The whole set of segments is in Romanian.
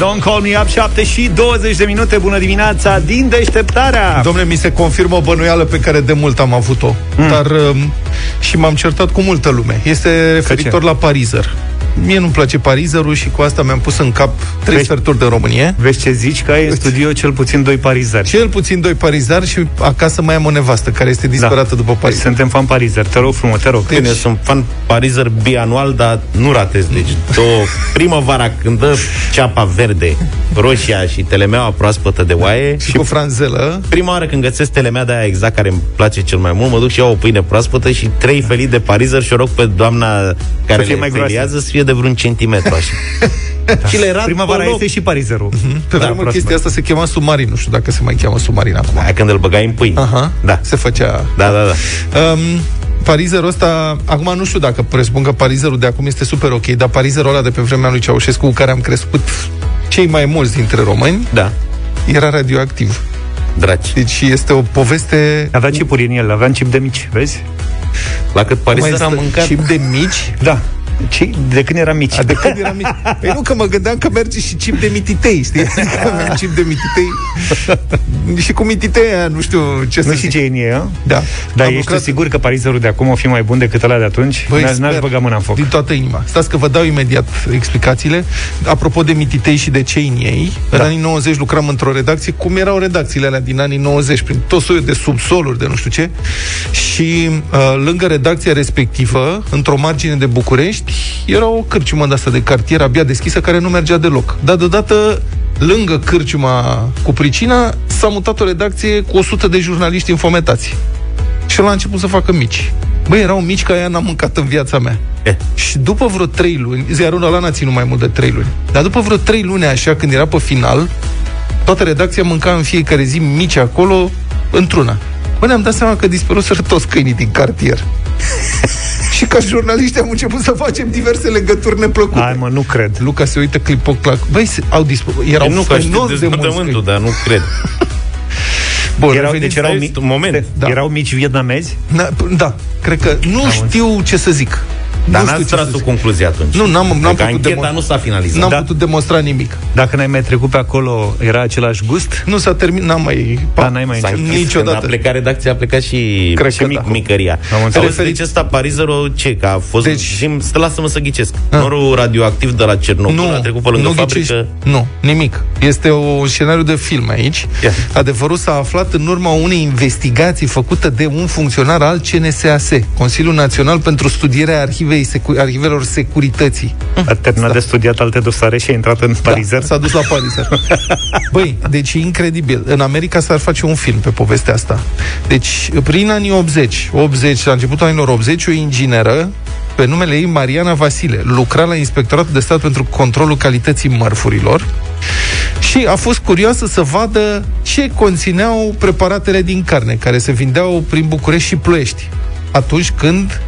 Don't call me up 7 și 20 de minute. Bună dimineața din deșteptarea. Domnule, mi se confirmă o bănuială pe care de mult am avut-o. Mm. Dar um, și m-am certat cu multă lume. Este referitor la Parizer Mie nu-mi place parizerul și cu asta mi-am pus în cap trei vezi, sferturi de Românie. Vezi ce zici? Că ai în studio cel puțin doi parizari. Cel puțin doi parizari și acasă mai am o nevastă care este disperată da. după parizer. Suntem fan parizer. Te rog frumos, te rog. Bine, deci... sunt fan parizer bianual, dar nu ratez. Deci, o primăvara când dă ceapa verde, roșia și telemeaua proaspătă de oaie. Și, și cu franzelă. Prima oară când găsesc telemea de aia exact care îmi place cel mai mult, mă duc și iau o pâine proaspătă și trei felii de parizer și o rog pe doamna care le mai feliază să fie de vreun centimetru așa. Da. Și le Primăvara este și parizerul. Uh-huh. Pe da, vremuri chestia asta se chema submarin. Nu știu dacă se mai cheamă submarin acum. Aia când îl băgai în pâine. Aha. Da. Se făcea... Da, da, da. Um, parizerul ăsta, acum nu știu dacă presupun că parizerul de acum este super ok, dar parizerul ăla de pe vremea lui Ceaușescu, cu care am crescut cei mai mulți dintre români, da. era radioactiv. Draci. Deci este o poveste... Avea chipuri în el, avea chip de mici, vezi? La cât parizer am mâncat... Chip de mici? Da. Ce? De când eram mici. A, de când eram mici. Păi nu, că mă gândeam că merge și chip de mititei, știi? Că aveam chip de mititei. și cu mititei nu știu ce nu să știi ce e în ei, Da. Dar ești lucrat... sigur că parizerul de acum o fi mai bun decât ăla de atunci? Băi, N-aș băga mâna în foc. Din toată inima. Stați că vă dau imediat explicațiile. Apropo de mititei și de ce în ei, da. în anii 90 lucram într-o redacție, cum erau redacțiile alea din anii 90, prin tot soiul de subsoluri, de nu știu ce, și uh, lângă redacția respectivă, într-o margine de București, era o cârciumă de asta de cartier abia deschisă care nu mergea deloc. Dar deodată lângă cârciuma cu pricina, s-a mutat o redacție cu 100 de jurnaliști infometați. Și el a început să facă mici. Băi, erau mici ca aia n-am mâncat în viața mea. E. Și după vreo trei luni, ziarul ăla n-a ținut mai mult de trei luni, dar după vreo trei luni așa, când era pe final, toată redacția mânca în fiecare zi mici acolo, într-una. Bă, ne-am dat seama că dispăruseră toți câinii din cartier. și ca jurnaliști am început să facem diverse legături neplăcute. Hai mă, nu cred. Luca se uită clipoc la... Băi, au dispărut. Erau nu, că știu de dar nu cred. Bun, erau, deci erau, mi- moment, da. erau mici vietnamezi? Da, da, cred că nu Am știu ce să zic. Dar n-ați tras o concluzie atunci. Nu, n-am, n-am putut ancheta demon... nu s-a finalizat. N-am da. putut demonstra nimic. Dacă n-ai mai trecut pe acolo, era același gust? Nu s-a terminat, n-am mai... Pa, da, n-ai mai început. Niciodată. Când a plecat redacția, a plecat și, Cred și mic, da. micăria. Am înțeles. Deci ăsta, Parizerul, ce? Că a fost... Deci... Și stă, lasă-mă să ghicesc. A. Ah. Norul radioactiv de la Cernobâl nu, a trecut pe lângă nu fabrică... Ghicești, nu, nimic. Este un scenariu de film aici. Yeah. Adevărul s-a aflat în urma unei investigații făcută de un funcționar al CNSAS, Consiliul Național pentru Studierea Arhivei Secu- Arhivelor sectorilor securității. A terminat da. de studiat alte dosare și a intrat în Parizer? Da, s-a dus la Parizer. Băi, deci e incredibil. În America s-ar face un film pe povestea asta. Deci, prin anii 80, 80, la începutul anilor 80, o ingineră pe numele ei Mariana Vasile. Lucra la Inspectoratul de Stat pentru Controlul Calității Mărfurilor și a fost curioasă să vadă ce conțineau preparatele din carne, care se vindeau prin București și Ploiești, atunci când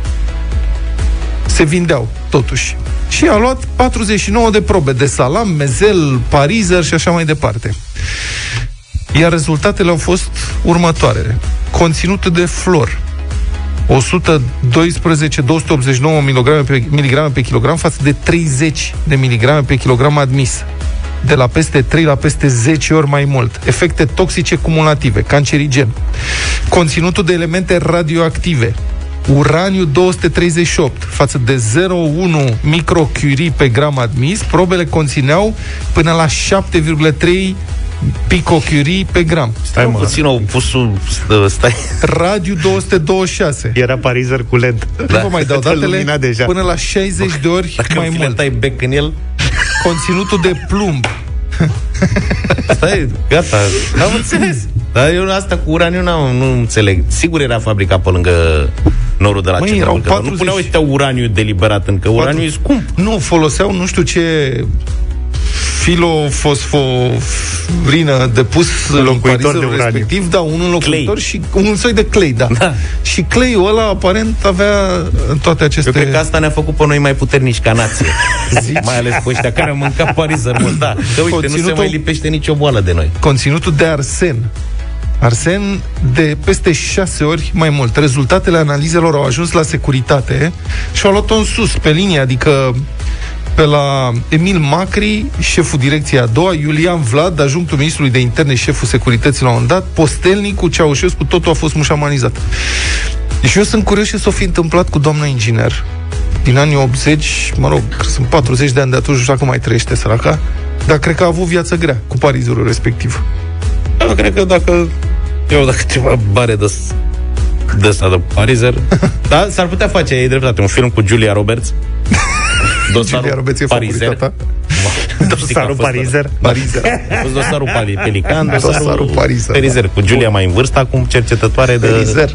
se vindeau, totuși. Și a luat 49 de probe de salam, mezel, parizer și așa mai departe. Iar rezultatele au fost următoarele. Conținutul de flor, 112, 289 mg pe, miligrame pe kilogram față de 30 de miligrame pe kilogram admis. De la peste 3 la peste 10 ori mai mult. Efecte toxice cumulative, cancerigen. Conținutul de elemente radioactive, uraniu 238 față de 0,1 microcurie pe gram admis, probele conțineau până la 7,3 picocurie pe gram. Stai mă, puțin au pus un... Stai. Radiu 226. Era parizer cu LED. Nu da. vă mai dau datele deja. până la 60 de ori Dacă mai mult. Dacă bec în el... Conținutul de plumb. Stai, gata, am înțeles. Dar eu asta cu uraniu nu, nu înțeleg. Sigur era fabricat pe lângă norul de la Măi, erau 40... Nu puneau ăștia uraniu deliberat, încă uraniu 4... e scump. Nu, foloseau nu știu ce filofosforină depus înlocuitor de uraniu. respectiv, da, un înlocuitor clay. și un soi de clay, da. da. Și clayul ăla aparent avea toate aceste... Eu cred că asta ne-a făcut pe noi mai puternici ca nație. mai ales pe ăștia care au mâncat parizăr mult, da. Că uite, Conținutul... nu se mai lipește nicio boală de noi. Conținutul de arsen arsen de peste șase ori mai mult. Rezultatele analizelor au ajuns la securitate și au luat-o în sus, pe linie, adică pe la Emil Macri, șeful direcției a doua, Iulian Vlad, adjunctul ministrului de interne, șeful securității la un dat, Postelnicu, Ceaușescu, totul a fost mușamanizat. Deci eu sunt curios ce s-a fi întâmplat cu doamna inginer din anii 80, mă rog, sunt 40 de ani de atunci, nu știu dacă mai trăiește săraca, dar cred că a avut viață grea cu parizul respectiv. Eu cred că dacă eu dacă ceva bare de de asta de parizer. da, s-ar putea face, e dreptate, un film cu Julia Roberts. Dosarul Julia Roberts e Parizer. Dosarul Parizer. Parizer. dosarul Pelican, dosarul, dosarul Parizer. Parizer, cu Julia mai în vârstă, acum cercetătoare de... Parizer.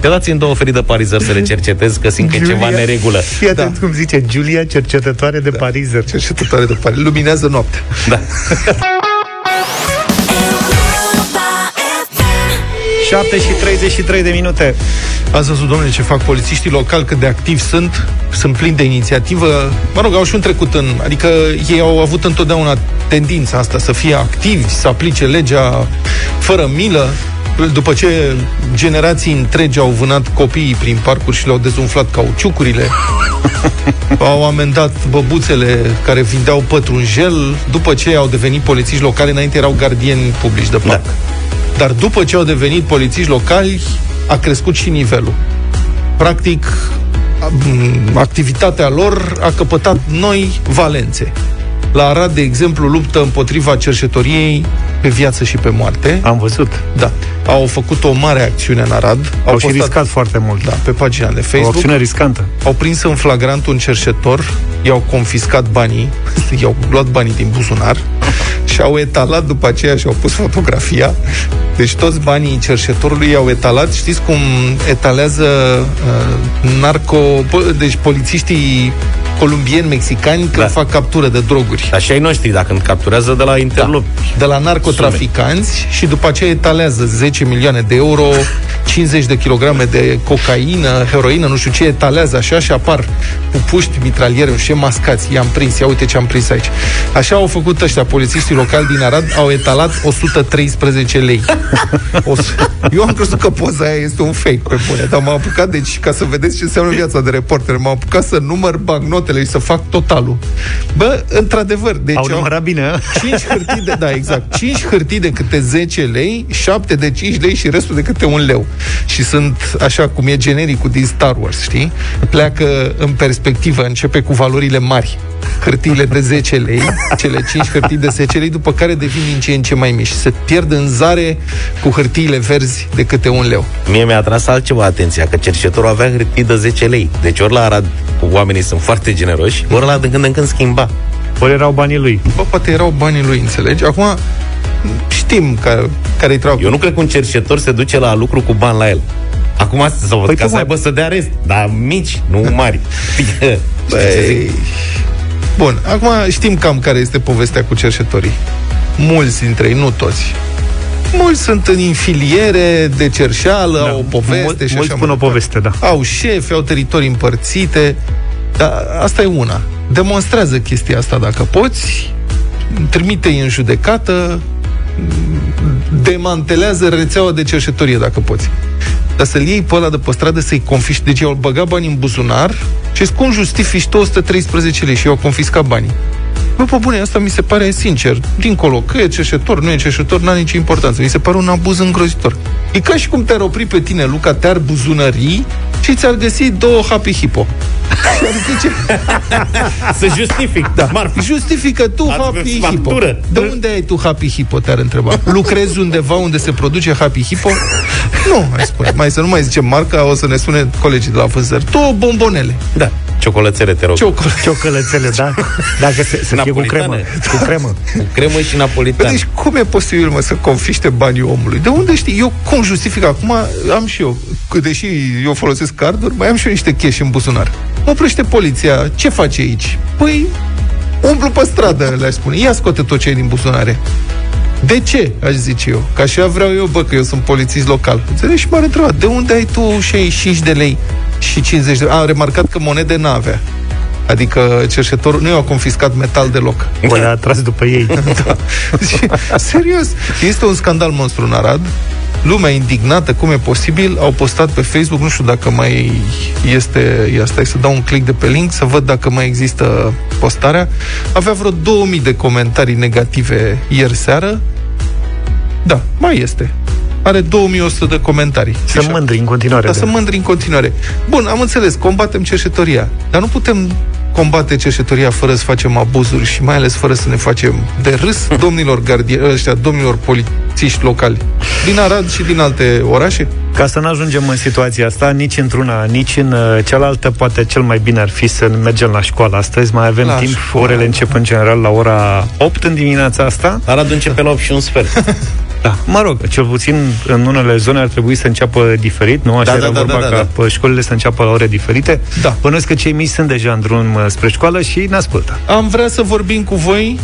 Te dați în două ferii de Parizer să le cercetezi, că simt că e ceva neregulă. Fii atent da. cum zice, Julia, cercetătoare de da. Parizer. Cercetătoare de Parizer. Luminează noaptea. Da. 7 și 33 de minute. Ați văzut, domnule, ce fac polițiștii locali, cât de activi sunt, sunt plini de inițiativă. Mă rog, au și un trecut în... Adică ei au avut întotdeauna tendința asta să fie activi, să aplice legea fără milă. După ce generații întregi au vânat copiii prin parcuri și le-au dezumflat cauciucurile, au amendat băbuțele care vindeau pătrunjel, după ce au devenit polițiști locali, înainte erau gardieni publici de parc. Da. Dar după ce au devenit polițiști locali, a crescut și nivelul. Practic, activitatea lor a căpătat noi valențe. La Arad, de exemplu, luptă împotriva cerșetoriei pe viață și pe moarte. Am văzut. Da. Au făcut o mare acțiune în Arad. Au, au și riscat foarte mult. Da, pe pagina de Facebook. O acțiune riscantă. Au prins în flagrant un cerșetor, i-au confiscat banii, i-au luat banii din buzunar și au etalat după aceea și au pus fotografia. Deci toți banii cerșetorului i-au etalat. Știți cum etalează uh, narco... Deci polițiștii columbieni, mexicani, când da. fac captură de droguri. Așa ai noștri, dacă când capturează de la interlopi. Da. De la narcotraficanți Sume. și după aceea etalează 10 milioane de euro, 50 de kilograme de cocaină, heroină, nu știu ce, etalează așa și apar cu puști, mitraliere, și mascați. I-am prins, ia uite ce am prins aici. Așa au făcut ăștia, polițiștii locali din Arad, au etalat 113 lei. Eu am crezut că poza aia este un fake, pe bune, dar m-am apucat, deci, ca să vedeți ce înseamnă viața de reporter, m-am apucat să număr bancnotele și să fac totalul. Bă, într-adevăr, deci au numărat bine, 5 hârtii de, da, exact, 5 hârtii de câte 10 lei, 7 de 5 lei și restul de câte un leu. Și sunt așa cum e genericul din Star Wars, știi? Pleacă în perspectivă, începe cu valorile mari. Hârtiile de 10 lei, cele 5 hârtii de 10 lei, după care devin din ce în ce mai mici. Se pierd în zare cu hârtiile verzi de câte un leu. Mie mi-a atras altceva atenția, că cercetorul avea hârtii de 10 lei. Deci ori la Arad oamenii sunt foarte generoși, ori la din când în când schimba. Ori erau banii lui. Bă, poate erau banii lui, înțelegi? Acum, știm că, care-i treaba. Eu nu cred că un cercetor se duce la lucru cu bani la el. Acum asta să văd păi ca să aibă să dea rest, dar mici, nu mari. Băi... Bun, acum știm cam care este povestea cu cercetorii. Mulți dintre ei, nu toți, Mulți sunt în infiliere de cerșeală, da. au o poveste Mul- și mulți așa spun o poveste, da. Au șefi, au teritorii împărțite. Dar asta e una. Demonstrează chestia asta dacă poți, trimite-i în judecată, demantelează rețeaua de cerșetorie dacă poți. Dar să-l iei pe ăla de pe stradă, să-i confiști. Deci au băgat bani în buzunar și cum justifici 213 lei și i-au confiscat banii. Bă, pe bune, asta mi se pare sincer, dincolo, că e cerșetor, nu e cerșetor, n-are nicio importanță. Mi se pare un abuz îngrozitor. E ca și cum te-ar opri pe tine, Luca, te-ar buzunări și ți-ar găsi două happy hippo. zice... Să justific. Da. Marfi. Justifică tu Ați happy hippo. De unde ai tu happy hippo, te-ar întreba. Lucrezi undeva unde se produce happy hippo? Nu, mai spune. Mai să nu mai zicem marca, o să ne spune colegii de la vânzări. Tu bombonele. Da. Ciocolățele, te rog. Ciocol- Ciocolățele, da. Dacă se, se fie cu cremă. Cu cremă. Cu cremă și napolitan. Deci cum e posibil, mă, să confiște banii omului? De unde știi? Eu cum justific? Acum am și eu, deși eu folosesc carduri, mai am și eu niște cash în buzunar. Oprește poliția. Ce face aici? Păi, umplu pe stradă, le-aș spune. Ia scoate tot ce e din buzunare. De ce, aș zice eu? Ca așa vreau eu, bă, că eu sunt polițist local. Înțelegi? Și m-ar întreba, de unde ai tu 65 de lei și 50 de lei? Am remarcat că monede n-avea. Adică cerșetorul nu i-a confiscat metal deloc. Bă, le-a tras după ei. da. Și, serios, este un scandal monstru în Arad lumea indignată, cum e posibil, au postat pe Facebook, nu știu dacă mai este, ia stai să dau un click de pe link, să văd dacă mai există postarea. Avea vreo 2000 de comentarii negative ieri seară. Da, mai este are 2100 de comentarii. Să mândri în continuare. Da, să mândri în continuare. Bun, am înțeles, combatem cerșetoria, dar nu putem combate cerșetoria fără să facem abuzuri și mai ales fără să ne facem de râs domnilor gardieni, ăștia, domnilor polițiști locali din Arad și din alte orașe? Ca să nu ajungem în situația asta, nici într-una, nici în uh, cealaltă, poate cel mai bine ar fi să mergem la școală astăzi. Mai avem la timp, școală. orele încep în general la ora 8 în dimineața asta. Arad începe la 8 și un sfert. Da, mă rog, cel puțin în unele zone ar trebui să înceapă diferit, nu? Așa da, era da, da vorba da, da, ca da. școlile să înceapă la ore diferite. Da. Până că cei mici sunt deja în drum uh, spre școală și ne ascultă. Am vrea să vorbim cu voi,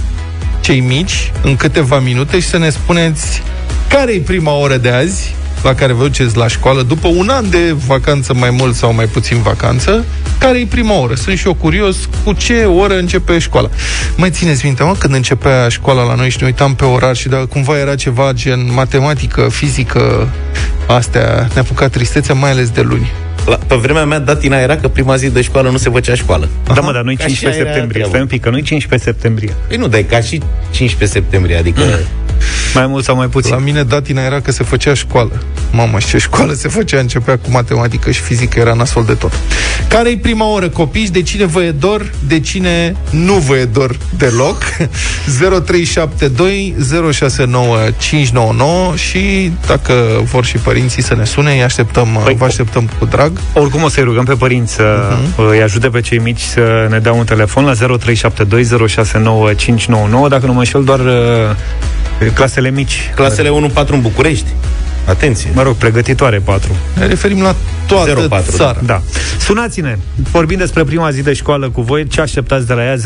cei mici, în câteva minute și să ne spuneți care e prima oră de azi la care vă duceți la școală după un an de vacanță mai mult sau mai puțin vacanță, care e prima oră? Sunt și eu curios cu ce oră începe școala. Mai țineți minte, mă, când începea școala la noi și ne uitam pe orar și dacă cumva era ceva gen matematică, fizică, astea, ne-a apucat tristețea, mai ales de luni. La, pe vremea mea, datina era că prima zi de școală nu se făcea școală. Aha. Da, mă, dar nu 15 septembrie. Stai un pic, că nu 15 septembrie. Păi nu, dar e ca și 15 septembrie, adică... Mai mult sau mai puțin? La mine datina era că se făcea școală. Mamă, și ce școală se făcea? Începea cu matematică și fizică, era nasol de tot. Care-i prima oră, copii? De cine vă e dor? De cine nu vă e dor deloc? 0372 069 și dacă vor și părinții să ne sune, îi așteptăm, păi, vă așteptăm cu drag. Oricum o să-i rugăm pe părinți să uh-huh. îi ajute pe cei mici să ne dea un telefon la 0372 069 Dacă nu mă înșel, doar uh, clasele mici. Clasele 1-4 în București. Atenție. Mă rog, pregătitoare 4. Ne referim la toată 04, țara. Da. Sunați-ne. Vorbim despre prima zi de școală cu voi. Ce așteptați de la ea? 0372069599.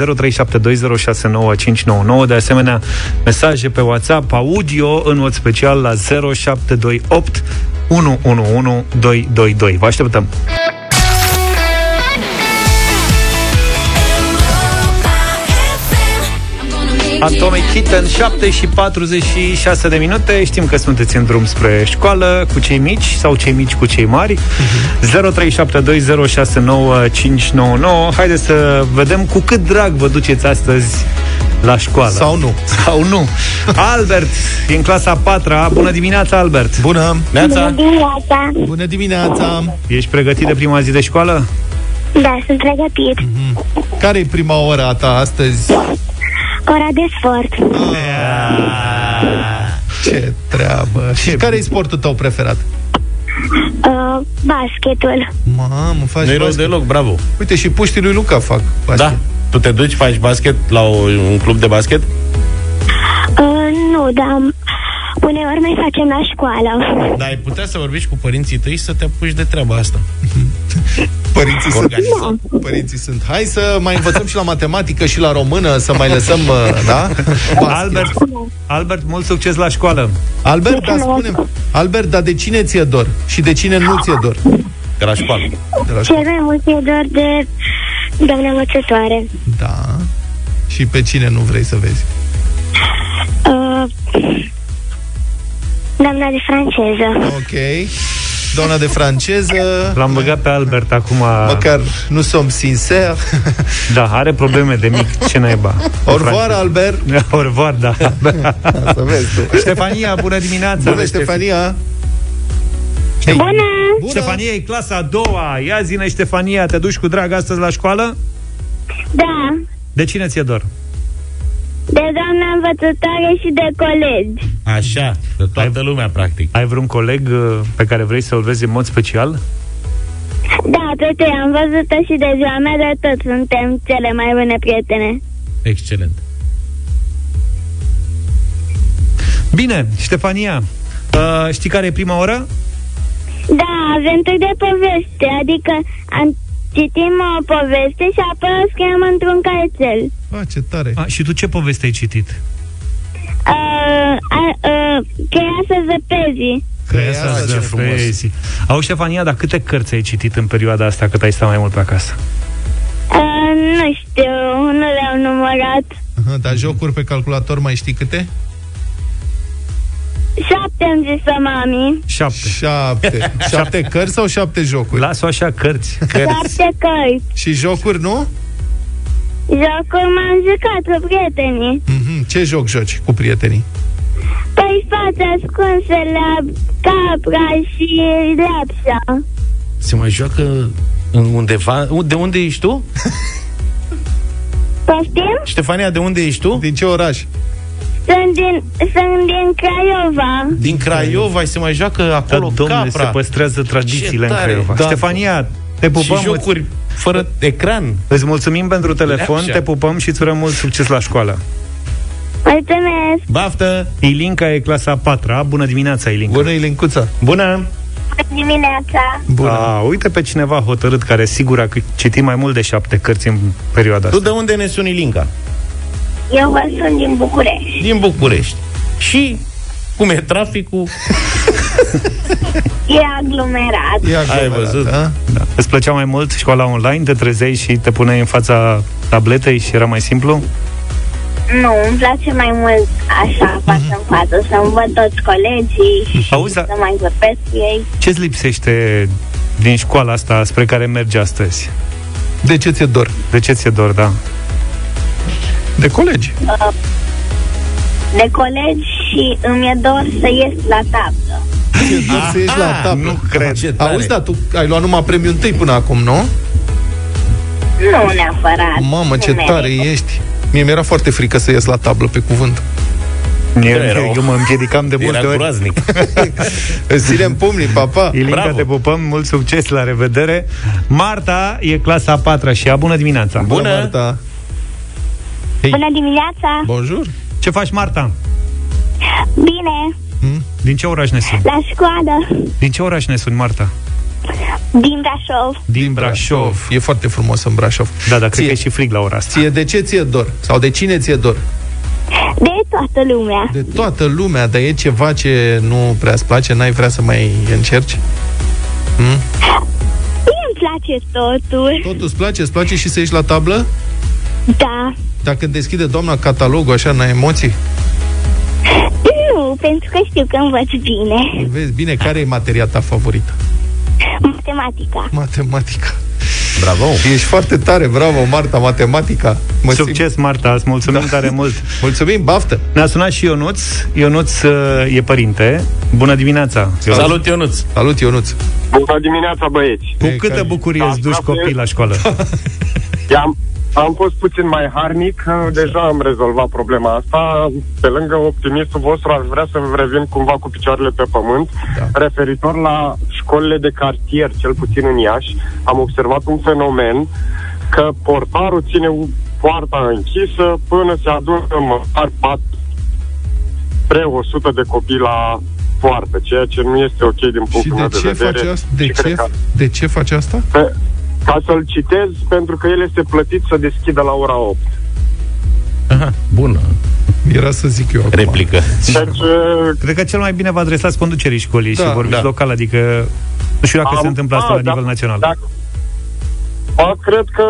De asemenea, mesaje pe WhatsApp, audio, în mod special la 0728 111222. Vă așteptăm! Atomic Kitten, 7 și 46 de minute. Știm că sunteți în drum spre școală cu cei mici sau cei mici cu cei mari. Uh-huh. 0372069599. Haideți să vedem cu cât drag vă duceți astăzi la școală. Sau nu. Sau nu. Albert, e în clasa 4 Bună dimineața, Albert. Bună. Neața. Bună dimineața. Bună dimineața. Ești pregătit de prima zi de școală? Da, sunt pregătit. Mm-hmm. Care e prima oră a ta astăzi? Ora de sport. Ah, ce treabă. Ce și care e sportul tău preferat? Uh, basketul. Mamă, faci Nu-i rău deloc, bravo. Uite, și puștii lui Luca fac basket. Da. Tu te duci, faci basket la o, un club de basket? Uh, nu, dar uneori mai facem la școală. Da, ai putea să vorbești cu părinții tăi și să te apuci de treaba asta. Părinții sunt, părinții sunt. Hai să mai învățăm și la matematică și la română, să mai lăsăm, uh, da? Albert, Albert, mult succes la școală. Albert, da, spune Albert, dar de cine ți-e dor? Și de cine nu ți-e dor? De la școală. De la școală. Cel mai mult e dor de doamna învățătoare. Da. Și pe cine nu vrei să vezi? Uh, doamna de franceză. Ok. Doamna de franceză L-am băgat pe Albert acum Măcar nu som sincer Da, are probleme de mic Ce naiba Orvoar, Albert Orvoar, da Să vezi tu Ștefania, bună dimineața Bună, Ștefania Bună! Bună! Ștefania e clasa a doua. Ia zine, Ștefania, te duci cu drag astăzi la școală? Da. De cine ți-e dor? De doamna învățătoare și de colegi. Așa, de toată ai, lumea, practic. Ai vreun coleg uh, pe care vrei să-l vezi în mod special? Da, pe am văzut-o și de ziua mea, dar tot suntem cele mai bune prietene. Excelent. Bine, Ștefania, uh, știi care e prima oră? Da, avem de poveste, adică am, citim o poveste și apoi o scriem într-un caietel. Ah, ce tare! A, și tu ce poveste ai citit? Uh, uh, cheia să zăpezi. Cheia să zăpezi. Au, Ștefania, dar câte cărți ai citit în perioada asta cât ai stat mai mult pe acasă? Uh, nu știu, nu le-am numărat. Uh, dar jocuri pe calculator mai știi câte? Șapte am zis să mami. Șapte. Șapte. Șapte cărți sau șapte jocuri? Lasă-o așa, cărți. Șapte cărți. Și jocuri, nu? Jocuri m-am jucat cu prietenii. Mm-hmm. Ce joc joci cu prietenii? Păi fața ascunsă la capra și leapsa. Se mai joacă în undeva... De unde ești tu? Poftim? Ștefania, de unde ești tu? Din ce oraș? Sunt din, sunt din Craiova. Din Craiova se mai joacă Da, acolo domnule, capra. se păstrează tradițiile Ce în tare. Craiova. Da. Ștefania, te pupăm. și jocuri fără ecran. Îți, îți mulțumim pentru telefon, Leapșa. te pupăm și îți urăm mult succes la școală. Mulțumesc! Baftă! Ilinca e clasa a patra. Bună dimineața, Ilinca. Bună, Ilincuța. Bună! Bună dimineața! Bună. A, uite pe cineva hotărât care sigur a citit mai mult de șapte cărți în perioada Tu asta. de unde ne suni, Linca? Eu vă sunt din București. Din București. Și cum e traficul? E aglomerat. E Ai aglomerat, văzut? a? Da. Îți plăcea mai mult școala online? Te trezeai și te puneai în fața tabletei și era mai simplu? Nu, îmi place mai mult așa, față în față, să-mi văd toți colegii și Auzi, da- să mai vorbesc cu ei. Ce-ți lipsește din școala asta spre care mergi astăzi? De ce ți-e dor? De ce ți-e dor, da? De colegi. De colegi și îmi e dor să ies la tablă. Ți-e dor să ieși la tablă. Nu cred. Ce tare. Auzi, da, tu ai luat numai premiul întâi până acum, nu? Nu neapărat. Mamă, ce Nu tare merită. ești. Mie mi-era foarte frică să ies la tablă, pe cuvânt. Eu, Era o- eu mă împiedicam de multe Era ori. groaznic. Îți ținem pumnii, papa. Ilinca, Bravo. te pupăm, mult succes, la revedere. Marta e clasa a patra și ea, bună dimineața. Bună. Marta. Bună dimineața! Bonjour. Ce faci, Marta? Bine, Din ce oraș ne suni? la școală, Din ce oraș ne suni, Marta? din Brașov. Din Brașov. E foarte frumos în Brașov. Da, dar cred Ție- că e și frig la ora asta. Ție de ce ți-e dor? Sau de cine ți-e dor? De toată lumea. De toată lumea, dar e ceva ce nu prea îți place, n-ai vrea să mai încerci? Hmm? Mie îmi place totul. Totul îți place? Îți place și să ieși la tablă? Da. Dacă când deschide doamna catalogul așa, n-ai emoții? Nu, pentru că știu că învăț bine. Vezi bine care e materia ta favorită? Matematica. Matematica. Bravo. Ești foarte tare, bravo, Marta, matematica. Mă simt- Succes, Marta, îți mulțumim da. tare mult. Mulțumim, baftă! Ne-a sunat și Ionuț. Ionuț uh, e părinte. Bună dimineața! Ionuț. Salut, Ionuț. Salut, Ionuț! Bună dimineața, băieți! Cu Ei, câtă care- bucurie Da, îți duci aproape- copiii la școală? Am, am fost puțin mai harnic, deja am rezolvat problema asta. Pe lângă optimistul vostru, aș vrea să revin cumva cu picioarele pe pământ. Da. Referitor la școlile de cartier, cel puțin în Iași, am observat un fenomen că portarul ține poarta închisă până se adună măcar 4 spre 100 de copii la poartă, ceea ce nu este ok din Și punctul meu de de ce vedere. face asta? De Și cred ce, că- de ce face asta? pe, ca să-l citez, pentru că el este plătit să deschidă la ora 8. Aha, bună. Era să zic eu acum. Replică. Deci, uh, Cred că cel mai bine vă adresați conducerii școlii Da, și vorbiți da. local, adică nu știu dacă am- se întâmplă asta a, la da, nivel național. Dacă, a, cred că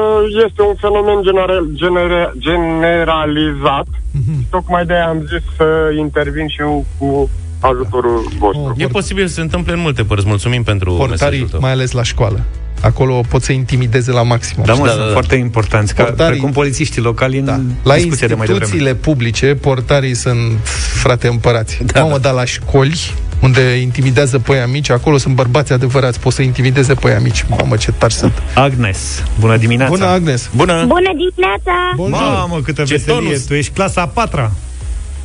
este un fenomen general, genera, generalizat. Mhm. Tocmai de-aia am zis să intervin și eu cu ajutorul vostru. E posibil să se întâmple în multe părți. Mulțumim pentru mesajul Portarii, tău. mai ales la școală. Acolo pot să intimideze la maximum. Da, mă, Da, sunt da, da. foarte importanți, ca, Portarii- precum polițiștii locali în Da. La discuția de mai devreme. instituțiile publice, portarii sunt frate împărați. Da, Mamă, dar la școli, unde intimidează pe aia mici, acolo sunt bărbați adevărați, pot să intimideze pe aia mici. Mamă, ce tari sunt. Agnes, bună dimineața! Bună, Agnes! Bună! Bună dimineața! Bonjour! Mamă, câtă Ce veselie! tonus! Tu ești clasa a patra!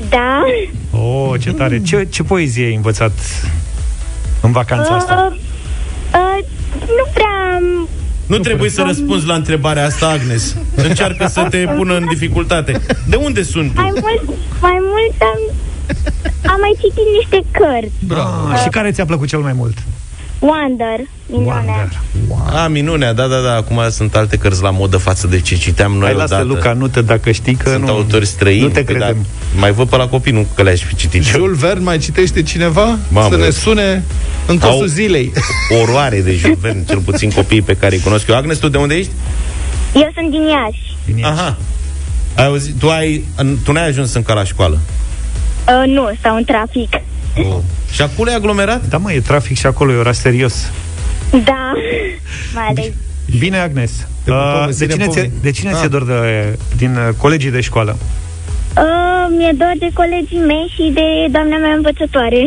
Da. Oh, ce tare! Ce, ce poezie ai învățat în vacanța asta? Uh, uh, nu prea am... Nu trebuie să răspunzi la întrebarea asta, Agnes. Încearcă să te pună în dificultate. De unde sunt tu? Mai mult, mai mult am, am mai citit niște cărți. Ah, și care ți-a plăcut cel mai mult? Wonder, minunea. Wonder. A, minunea, da, da, da. Acum sunt alte cărți la modă față de ce citeam noi Hai, lasă, odată. Luca, nu te, dacă știi că Sunt nu... autori străini. Nu te Păi credem. Da, mai văd pe la copii, nu că le-aș fi citit eu. Jules Verne mai citește cineva? Mamă. Să ne sune în cursul Au- zilei. Oroare de Jules Verne, cel puțin copiii pe care îi cunosc eu. Agnes, tu de unde ești? Eu sunt din Iași. Din Iași. Aha. Ai auzit, tu, ai, tu n-ai ajuns încă la școală. Uh, nu, sau în trafic. Oh. Și acolo e aglomerat? Da, mă, e trafic și acolo, e oraș serios. Da, mai ales. Bine, Agnes. Te pupăm, Uh, de ține cine, ți, pomni. de cine Ah. ți-e dor de, din uh, colegii de școală? Uh, mi-e dor de colegii mei și de doamna mea învățătoare.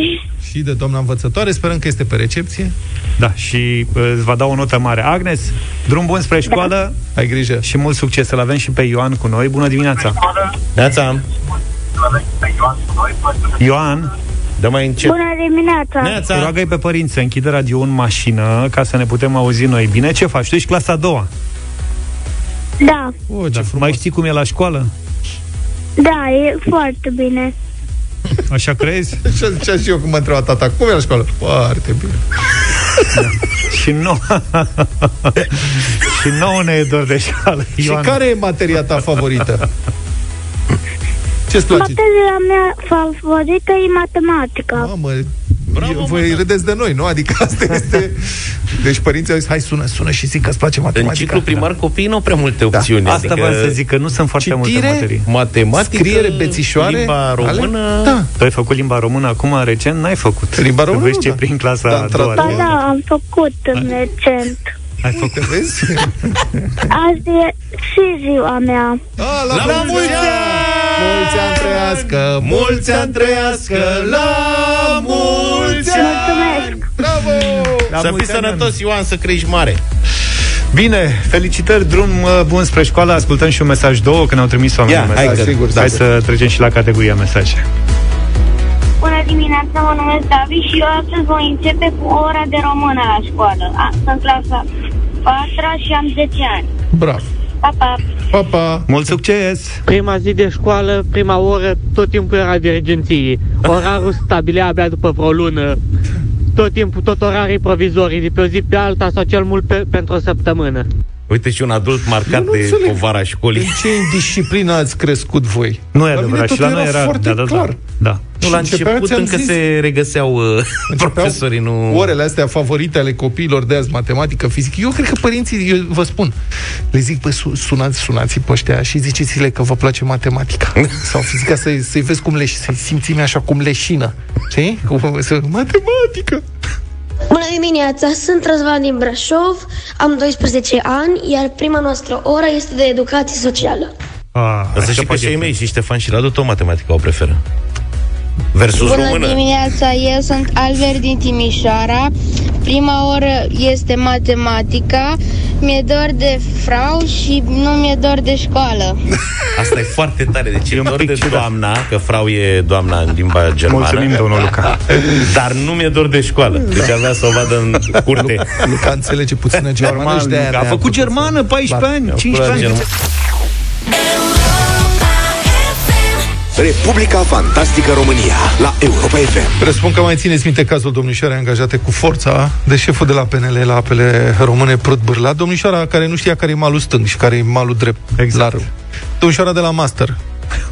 Și de doamna învățătoare, sperăm că este pe recepție. Da, și uh, îți va da o notă mare. Agnes, drum bun spre școală Ai grijă. și mult succes. Să-l avem și pe Ioan cu noi. Bună dimineața! Neața, Ioan, dă mai încet. Bună dimineața! Te Neața. roagă pe părinți să închide radio în mașină ca să ne putem auzi noi bine. Ce faci? Tu ești clasa a doua. Da, O, ce Da. frumos. Mai știi cum e la școală? da, e foarte bine. Așa crezi? Ce zicea și eu când mă întreba tata, cum e la școală? Foarte bine. și nu. și nouă ne e dor de școală. Ioan. Și care e materia ta favorită? Ce-ți place? Materia mea favorită e matematica. Mamă, Bravo, Bravo, voi mă, da. râdeți de noi, nu? Adică asta este... Deci părinții au zis, hai sună, sună și zic că îți place În matematica. ciclu primar copiii nu au prea multe opțiuni. Da. Asta adică vreau să zic, că nu sunt foarte multe Citire? materii. Matematică, Scriere, bețișoare, limba română. Ale? Da. Tu ai făcut limba română acum, recent? N-ai făcut. Limba română, Vezi nu, ce da. prin clasa Da, a doua. tra- Ba da, am făcut recent. Ai făcut. Uite, vezi? Azi e și ziua mea. A, la, La mulți mulți ani! Ani! Mulți ani trăiască, mulți ani trăiască, la mulți ani! Mulțumesc! Bravo! La Să fii mulți ani, sănătos, Ioan, să crești mare. Bine, felicitări, drum uh, bun spre școală. Ascultăm și un mesaj două, că ne-au trimis oamenii Ia, un hai mesaj. că- sigur, hai sigur. să trecem și la categoria mesaje. Bună dimineața, mă numesc David și eu astăzi voi începe cu o ora de română la școală. A, sunt clasa 4 și am 10 ani. Bravo! Pa, pa! Pa, pa! Mult succes! Prima zi de școală, prima oră, tot timpul era dirigenție. Orarul stabilea abia după vreo lună. Tot timpul, tot orarii provizorii, de pe o zi pe alta sau cel mult pe, pentru o săptămână. Uite și un adult marcat Eu nu de înțeleg. povara școlii. În ce disciplină ați crescut voi? Nu e La mine adevărat, și la totul noi era... foarte da, da, clar. Da, da. Nu, la Și începea, început ți-am încă zis. se regăseau uh, Începeau profesorii, nu... orele astea favorite ale copiilor de azi, matematică, fizică. Eu cred că părinții, eu vă spun, le zic, bă, su- sunați, sunați pe ăștia și ziceți-le că vă place matematica. Sau fizica, să-i, să-i vezi cum le, să-i simțim așa cum leșină. Știi? Cum, să, matematică! Bună dimineața, sunt Răzvan din Brașov, am 12 ani, iar prima noastră oră este de educație socială. Ah, Să așa știi că poate și ai fi. mei, și Ștefan și Radu, tot matematica o preferă. Versus Bună română. dimineața, eu sunt Albert din Timișoara. Prima oră este matematica. Mi-e dor de frau și nu mi-e dor de școală. Asta e foarte tare. Deci e un dor pic de ciudat. doamna, că frau e doamna în limba germană. Mulțumim, domnul Luca. Dar nu mi-e dor de școală. Deci avea să o vadă în curte. Luca înțelege puțină germană Normal, și de-aia Luca. A ne-a făcut putut germană, să- 14 Da. ani, a 15 ani. Făcut Republica Fantastică România la Europa FM. Presupun că mai țineți minte cazul domnișoarei angajate cu forța de șeful de la PNL la apele române Prut Bârla, domnișoara care nu știa care e malul stâng și care e malul drept Exact. la râu. Domnișoara de la Master,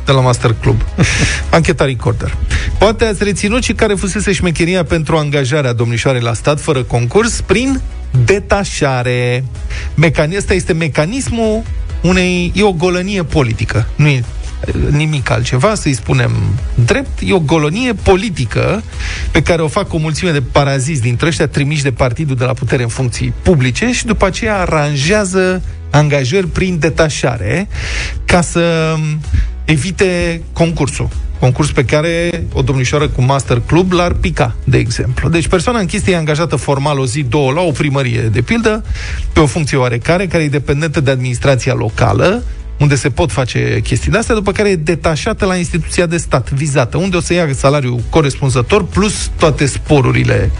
de la Master Club. Ancheta Recorder. Poate ați reținut și care fusese șmecheria pentru angajarea domnișoarei la stat fără concurs prin detașare. Mecani- Asta este mecanismul unei... E o golănie politică. Nu e nimic altceva, să-i spunem drept, e o golonie politică pe care o fac o mulțime de paraziți dintre ăștia trimiși de partidul de la putere în funcții publice și după aceea aranjează angajări prin detașare ca să evite concursul. Concurs pe care o domnișoară cu Master Club l-ar pica, de exemplu. Deci persoana în chestie e angajată formal o zi, două, la o primărie, de pildă, pe o funcție oarecare, care e dependentă de administrația locală, unde se pot face chestii de astea, după care e detașată la instituția de stat vizată, unde o să ia salariul corespunzător plus toate sporurile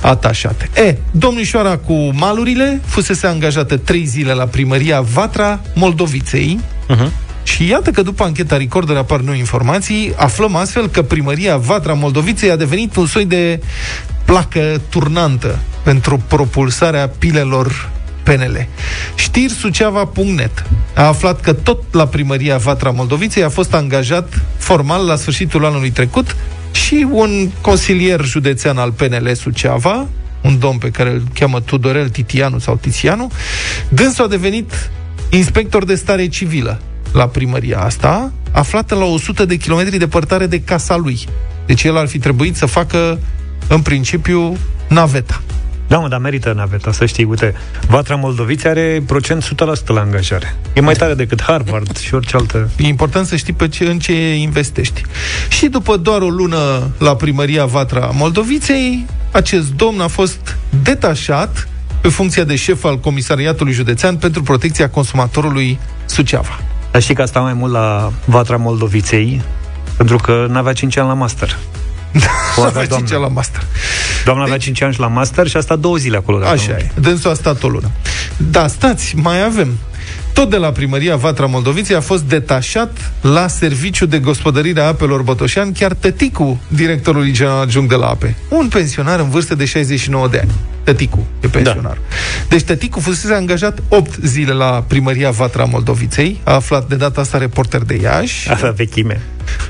atașate. E, domnișoara cu malurile fusese angajată trei zile la primăria Vatra Moldoviței, uh-huh. Și iată că după ancheta Recorder apar noi informații, aflăm astfel că primăria Vatra Moldoviței a devenit un soi de placă turnantă pentru propulsarea pilelor PNL. Știri Suceava.net a aflat că tot la primăria Vatra Moldoviței a fost angajat formal la sfârșitul anului trecut și un consilier județean al PNL Suceava, un domn pe care îl cheamă Tudorel Titianu sau Tizianu, dânsul a devenit inspector de stare civilă la primăria asta, aflată la 100 de kilometri departare de casa lui. Deci el ar fi trebuit să facă, în principiu, naveta. Da, mă, dar merită naveta, să știi. Uite, Vatra Moldoviți are procent 100% la angajare. E mai tare decât Harvard și orice altă... E important să știi pe ce, în ce investești. Și după doar o lună la primăria Vatra Moldoviței, acest domn a fost detașat pe funcția de șef al Comisariatului Județean pentru Protecția Consumatorului Suceava. Dar știi că asta mai mult la Vatra Moldoviței, pentru că n-avea 5 ani la master. O avea 5 ani la master. Doamna deci... avea 5 ani la master și a stat două zile acolo. Așa e. Dânsul a stat o lună. Da, stați, mai avem. Tot de la primăria Vatra Moldoviței a fost detașat la serviciu de gospodărire a apelor Bătoșan chiar tăticul directorului general adjunct de la ape. Un pensionar în vârstă de 69 de ani. Tăticu e pensionar. Da. Deci Tăticu fusese angajat 8 zile la primăria Vatra Moldoviței, a aflat de data asta reporter de Iași. Asta vechime.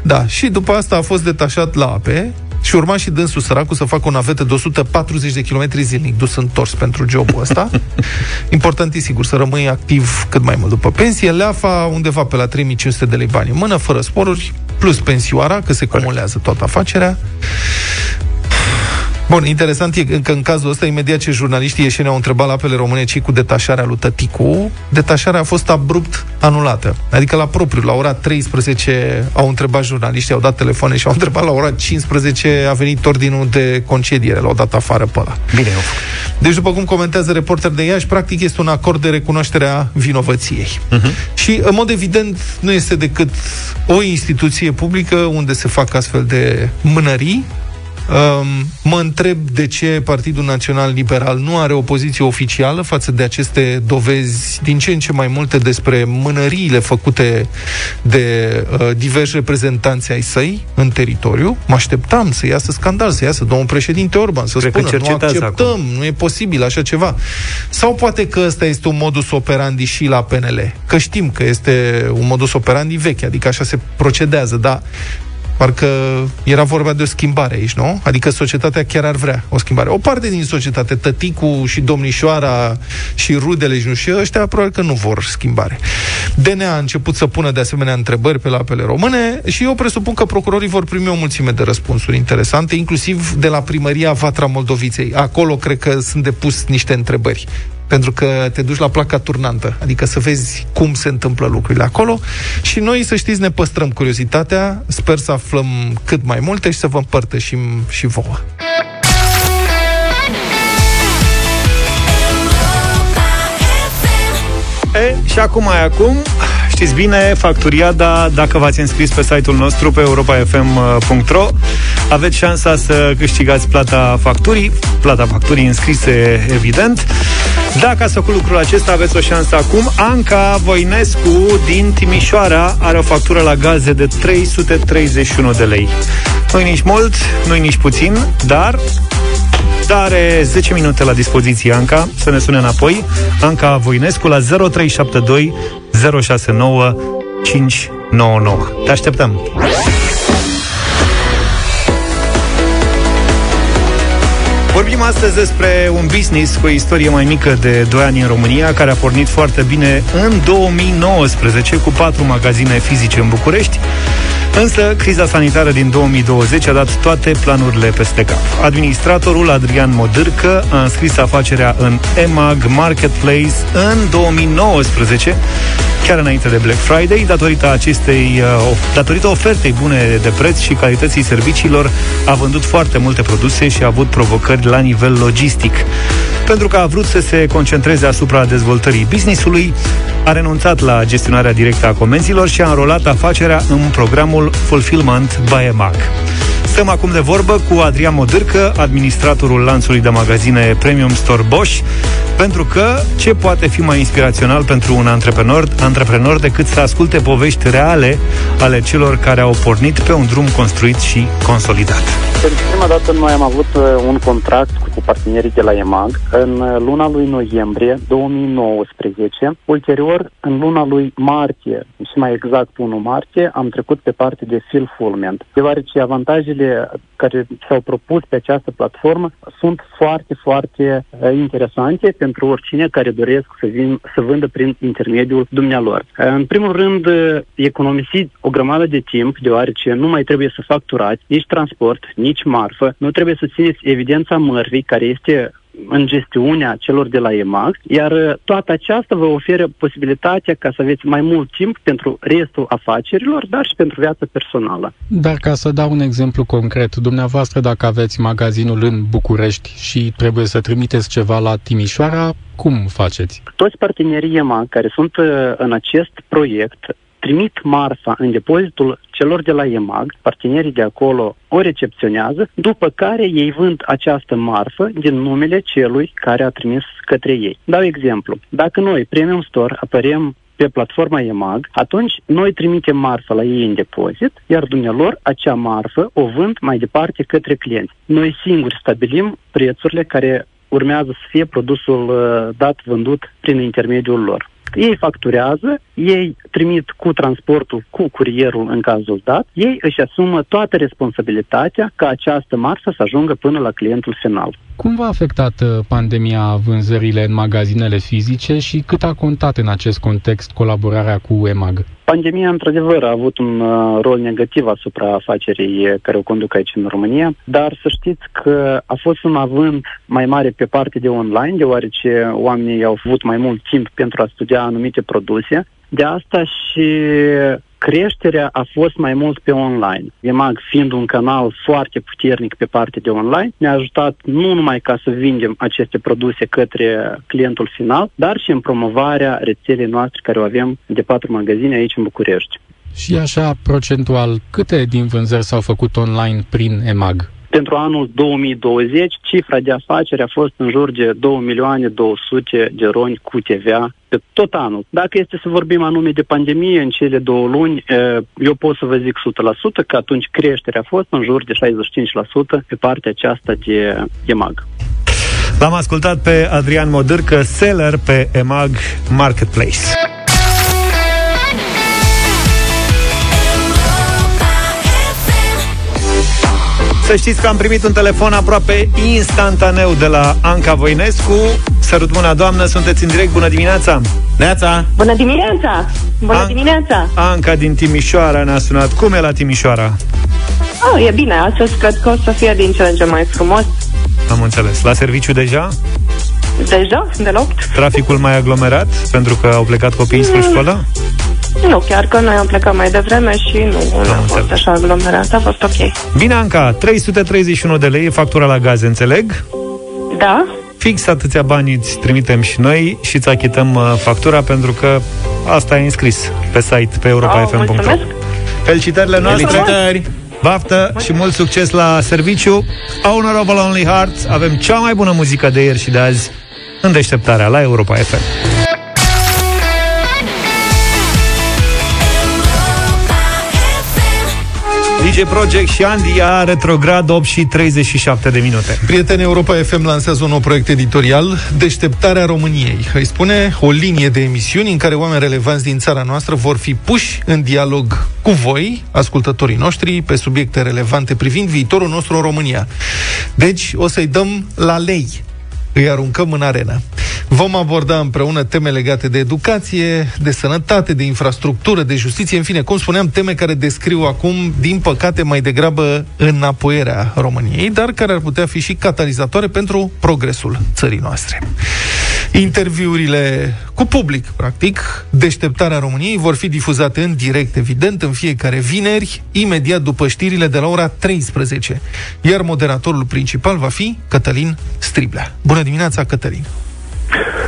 Da, și după asta a fost detașat la ape și urma și dânsul săracul să facă o navetă de 140 de km zilnic dus întors pentru jobul ăsta. Important e sigur să rămâi activ cât mai mult după pensie. Leafa undeva pe la 3500 de lei bani în mână, fără sporuri, plus pensioara, că se cumulează toată afacerea. Bun, interesant e că în cazul ăsta, imediat ce jurnaliștii ieșeni au întrebat la apele române ce cu detașarea lui Tăticu, detașarea a fost abrupt anulată. Adică la propriu, la ora 13 au întrebat jurnaliștii, au dat telefoane și au întrebat la ora 15 a venit ordinul de concediere, l-au dat afară pe ăla. Bine. Deci, după cum comentează reporter de Iași, practic este un acord de recunoaștere a vinovăției. Uh-huh. Și, în mod evident, nu este decât o instituție publică unde se fac astfel de mânării, Um, mă întreb de ce Partidul Național Liberal nu are o poziție oficială față de aceste dovezi din ce în ce mai multe despre mânăriile făcute de uh, diversi reprezentanți ai săi în teritoriu. Mă așteptam să iasă scandal, să iasă domnul președinte Orban, să Cred spună nu acceptăm, acum. nu e posibil așa ceva. Sau poate că ăsta este un modus operandi și la PNL. Că știm că este un modus operandi vechi, adică așa se procedează, dar Parcă era vorba de o schimbare aici, nu? Adică societatea chiar ar vrea o schimbare. O parte din societate, tăticu și domnișoara și rudele și nu știu, ăștia probabil că nu vor schimbare. DNA a început să pună de asemenea întrebări pe la apele române și eu presupun că procurorii vor primi o mulțime de răspunsuri interesante, inclusiv de la primăria Vatra Moldoviței. Acolo cred că sunt depus niște întrebări pentru că te duci la placa turnantă, adică să vezi cum se întâmplă lucrurile acolo. Și noi, să știți, ne păstrăm curiozitatea, sper să aflăm cât mai multe și să vă împărtășim și vouă. E, și acum mai acum, știți bine, Facturiada, dacă v-ați înscris pe site-ul nostru pe europafm.ro, aveți șansa să câștigați plata facturii, plata facturii înscrise, evident. Dacă ați făcut lucrul acesta, aveți o șansă acum. Anca Voinescu din Timișoara are o factură la gaze de 331 de lei. Nu-i nici mult, nu-i nici puțin, dar dar are 10 minute la dispoziție Anca Să ne sune înapoi Anca Voinescu la 0372 069 599 Te așteptăm! Vorbim astăzi despre un business cu o istorie mai mică de 2 ani în România, care a pornit foarte bine în 2019 cu patru magazine fizice în București, Însă, criza sanitară din 2020 a dat toate planurile peste cap. Administratorul Adrian Modârcă a înscris afacerea în EMAG Marketplace în 2019, chiar înainte de Black Friday, datorită acestei, uh, datorită ofertei bune de preț și calității serviciilor, a vândut foarte multe produse și a avut provocări la nivel logistic. Pentru că a vrut să se concentreze asupra dezvoltării businessului, a renunțat la gestionarea directă a comenzilor și a înrolat afacerea în programul Fulfillment by EMAG. Stăm acum de vorbă cu Adrian Modârcă, administratorul lanțului de magazine Premium Store Bosch, pentru că ce poate fi mai inspirațional pentru un antreprenor, antreprenor decât să asculte povești reale ale celor care au pornit pe un drum construit și consolidat. Pentru prima dată noi am avut uh, un contract cu partenerii de la EMAG în uh, luna lui noiembrie 2019. Ulterior, în luna lui martie, și mai exact 1 martie, am trecut pe partea de fulfillment, deoarece avantajele care s-au propus pe această platformă sunt foarte, foarte uh, interesante pentru oricine care doresc să, vin, să vândă prin intermediul dumnealor. În primul rând, economisiți o grămadă de timp, deoarece nu mai trebuie să facturați nici transport, nici marfă, nu trebuie să țineți evidența mărvii, care este în gestiunea celor de la EMAG, iar uh, toată aceasta vă oferă posibilitatea ca să aveți mai mult timp pentru restul afacerilor, dar și pentru viața personală. Dar ca să dau un exemplu concret, dumneavoastră dacă aveți magazinul în București și trebuie să trimiteți ceva la Timișoara, cum faceți? Toți partenerii EMAG care sunt uh, în acest proiect trimit marfa în depozitul celor de la EMAG, partenerii de acolo o recepționează, după care ei vând această marfă din numele celui care a trimis către ei. Dau exemplu. Dacă noi, Premium Store, apărem pe platforma EMAG, atunci noi trimitem marfa la ei în depozit, iar dumnealor acea marfă o vând mai departe către clienți. Noi singuri stabilim prețurile care urmează să fie produsul uh, dat vândut prin intermediul lor. Ei facturează, ei trimit cu transportul, cu curierul în cazul dat, ei își asumă toată responsabilitatea ca această marfă să ajungă până la clientul final. Cum v-a afectat uh, pandemia vânzările în magazinele fizice și cât a contat în acest context colaborarea cu EMAG? Pandemia, într-adevăr, a avut un uh, rol negativ asupra afacerii care o conduc aici în România, dar să știți că a fost un avânt mai mare pe partea de online, deoarece oamenii au avut mai mult timp pentru a studia anumite produse. De asta și creșterea a fost mai mult pe online. EMAG fiind un canal foarte puternic pe partea de online, ne-a ajutat nu numai ca să vindem aceste produse către clientul final, dar și în promovarea rețelei noastre care o avem de patru magazine aici în București. Și așa, procentual, câte din vânzări s-au făcut online prin EMAG? Pentru anul 2020, cifra de afaceri a fost în jur de 2 milioane 200 de roni cu TVA pe tot anul. Dacă este să vorbim anume de pandemie în cele două luni, eu pot să vă zic 100% că atunci creșterea a fost în jur de 65% pe partea aceasta de EMAG. L-am ascultat pe Adrian Modârcă, seller pe EMAG Marketplace. Să știți că am primit un telefon aproape instantaneu de la Anca Voinescu. Sărut mâna, doamnă, sunteți în direct. Bună dimineața! Neața! Bună dimineața! Bună An- dimineața! Anca din Timișoara ne-a sunat. Cum e la Timișoara? Oh, e bine. Astăzi cred că o să fie din ce în ce mai frumos. Am înțeles. La serviciu deja? Deja, de la 8. Traficul mai aglomerat pentru că au plecat copiii spre mm. școală? Nu, chiar că noi am plecat mai devreme și nu, nu a fost așa aglomerat, a fost ok. Bine, Anca, 331 de lei e factura la gaze, înțeleg? Da. Fix atâția bani îți trimitem și noi și îți achităm uh, factura pentru că asta e înscris pe site, pe europa.fm.ro Felicitările noastre! Felicitări! Baftă și mult succes la serviciu Honorable Only Hearts Avem cea mai bună muzică de ieri și de azi În deșteptarea la Europa FM DJ Project și Andy a retrograd 8 și 37 de minute. Prieteni Europa FM lansează un nou proiect editorial, Deșteptarea României. Îi spune o linie de emisiuni în care oameni relevanți din țara noastră vor fi puși în dialog cu voi, ascultătorii noștri, pe subiecte relevante privind viitorul nostru în România. Deci o să-i dăm la lei îi aruncăm în arenă. Vom aborda împreună teme legate de educație, de sănătate, de infrastructură, de justiție, în fine, cum spuneam, teme care descriu acum, din păcate, mai degrabă înapoierea României, dar care ar putea fi și catalizatoare pentru progresul țării noastre. Interviurile cu public, practic, deșteptarea României vor fi difuzate în direct, evident, în fiecare vineri, imediat după știrile de la ora 13. Iar moderatorul principal va fi Cătălin Striblea. Bună dimineața, Cătălin!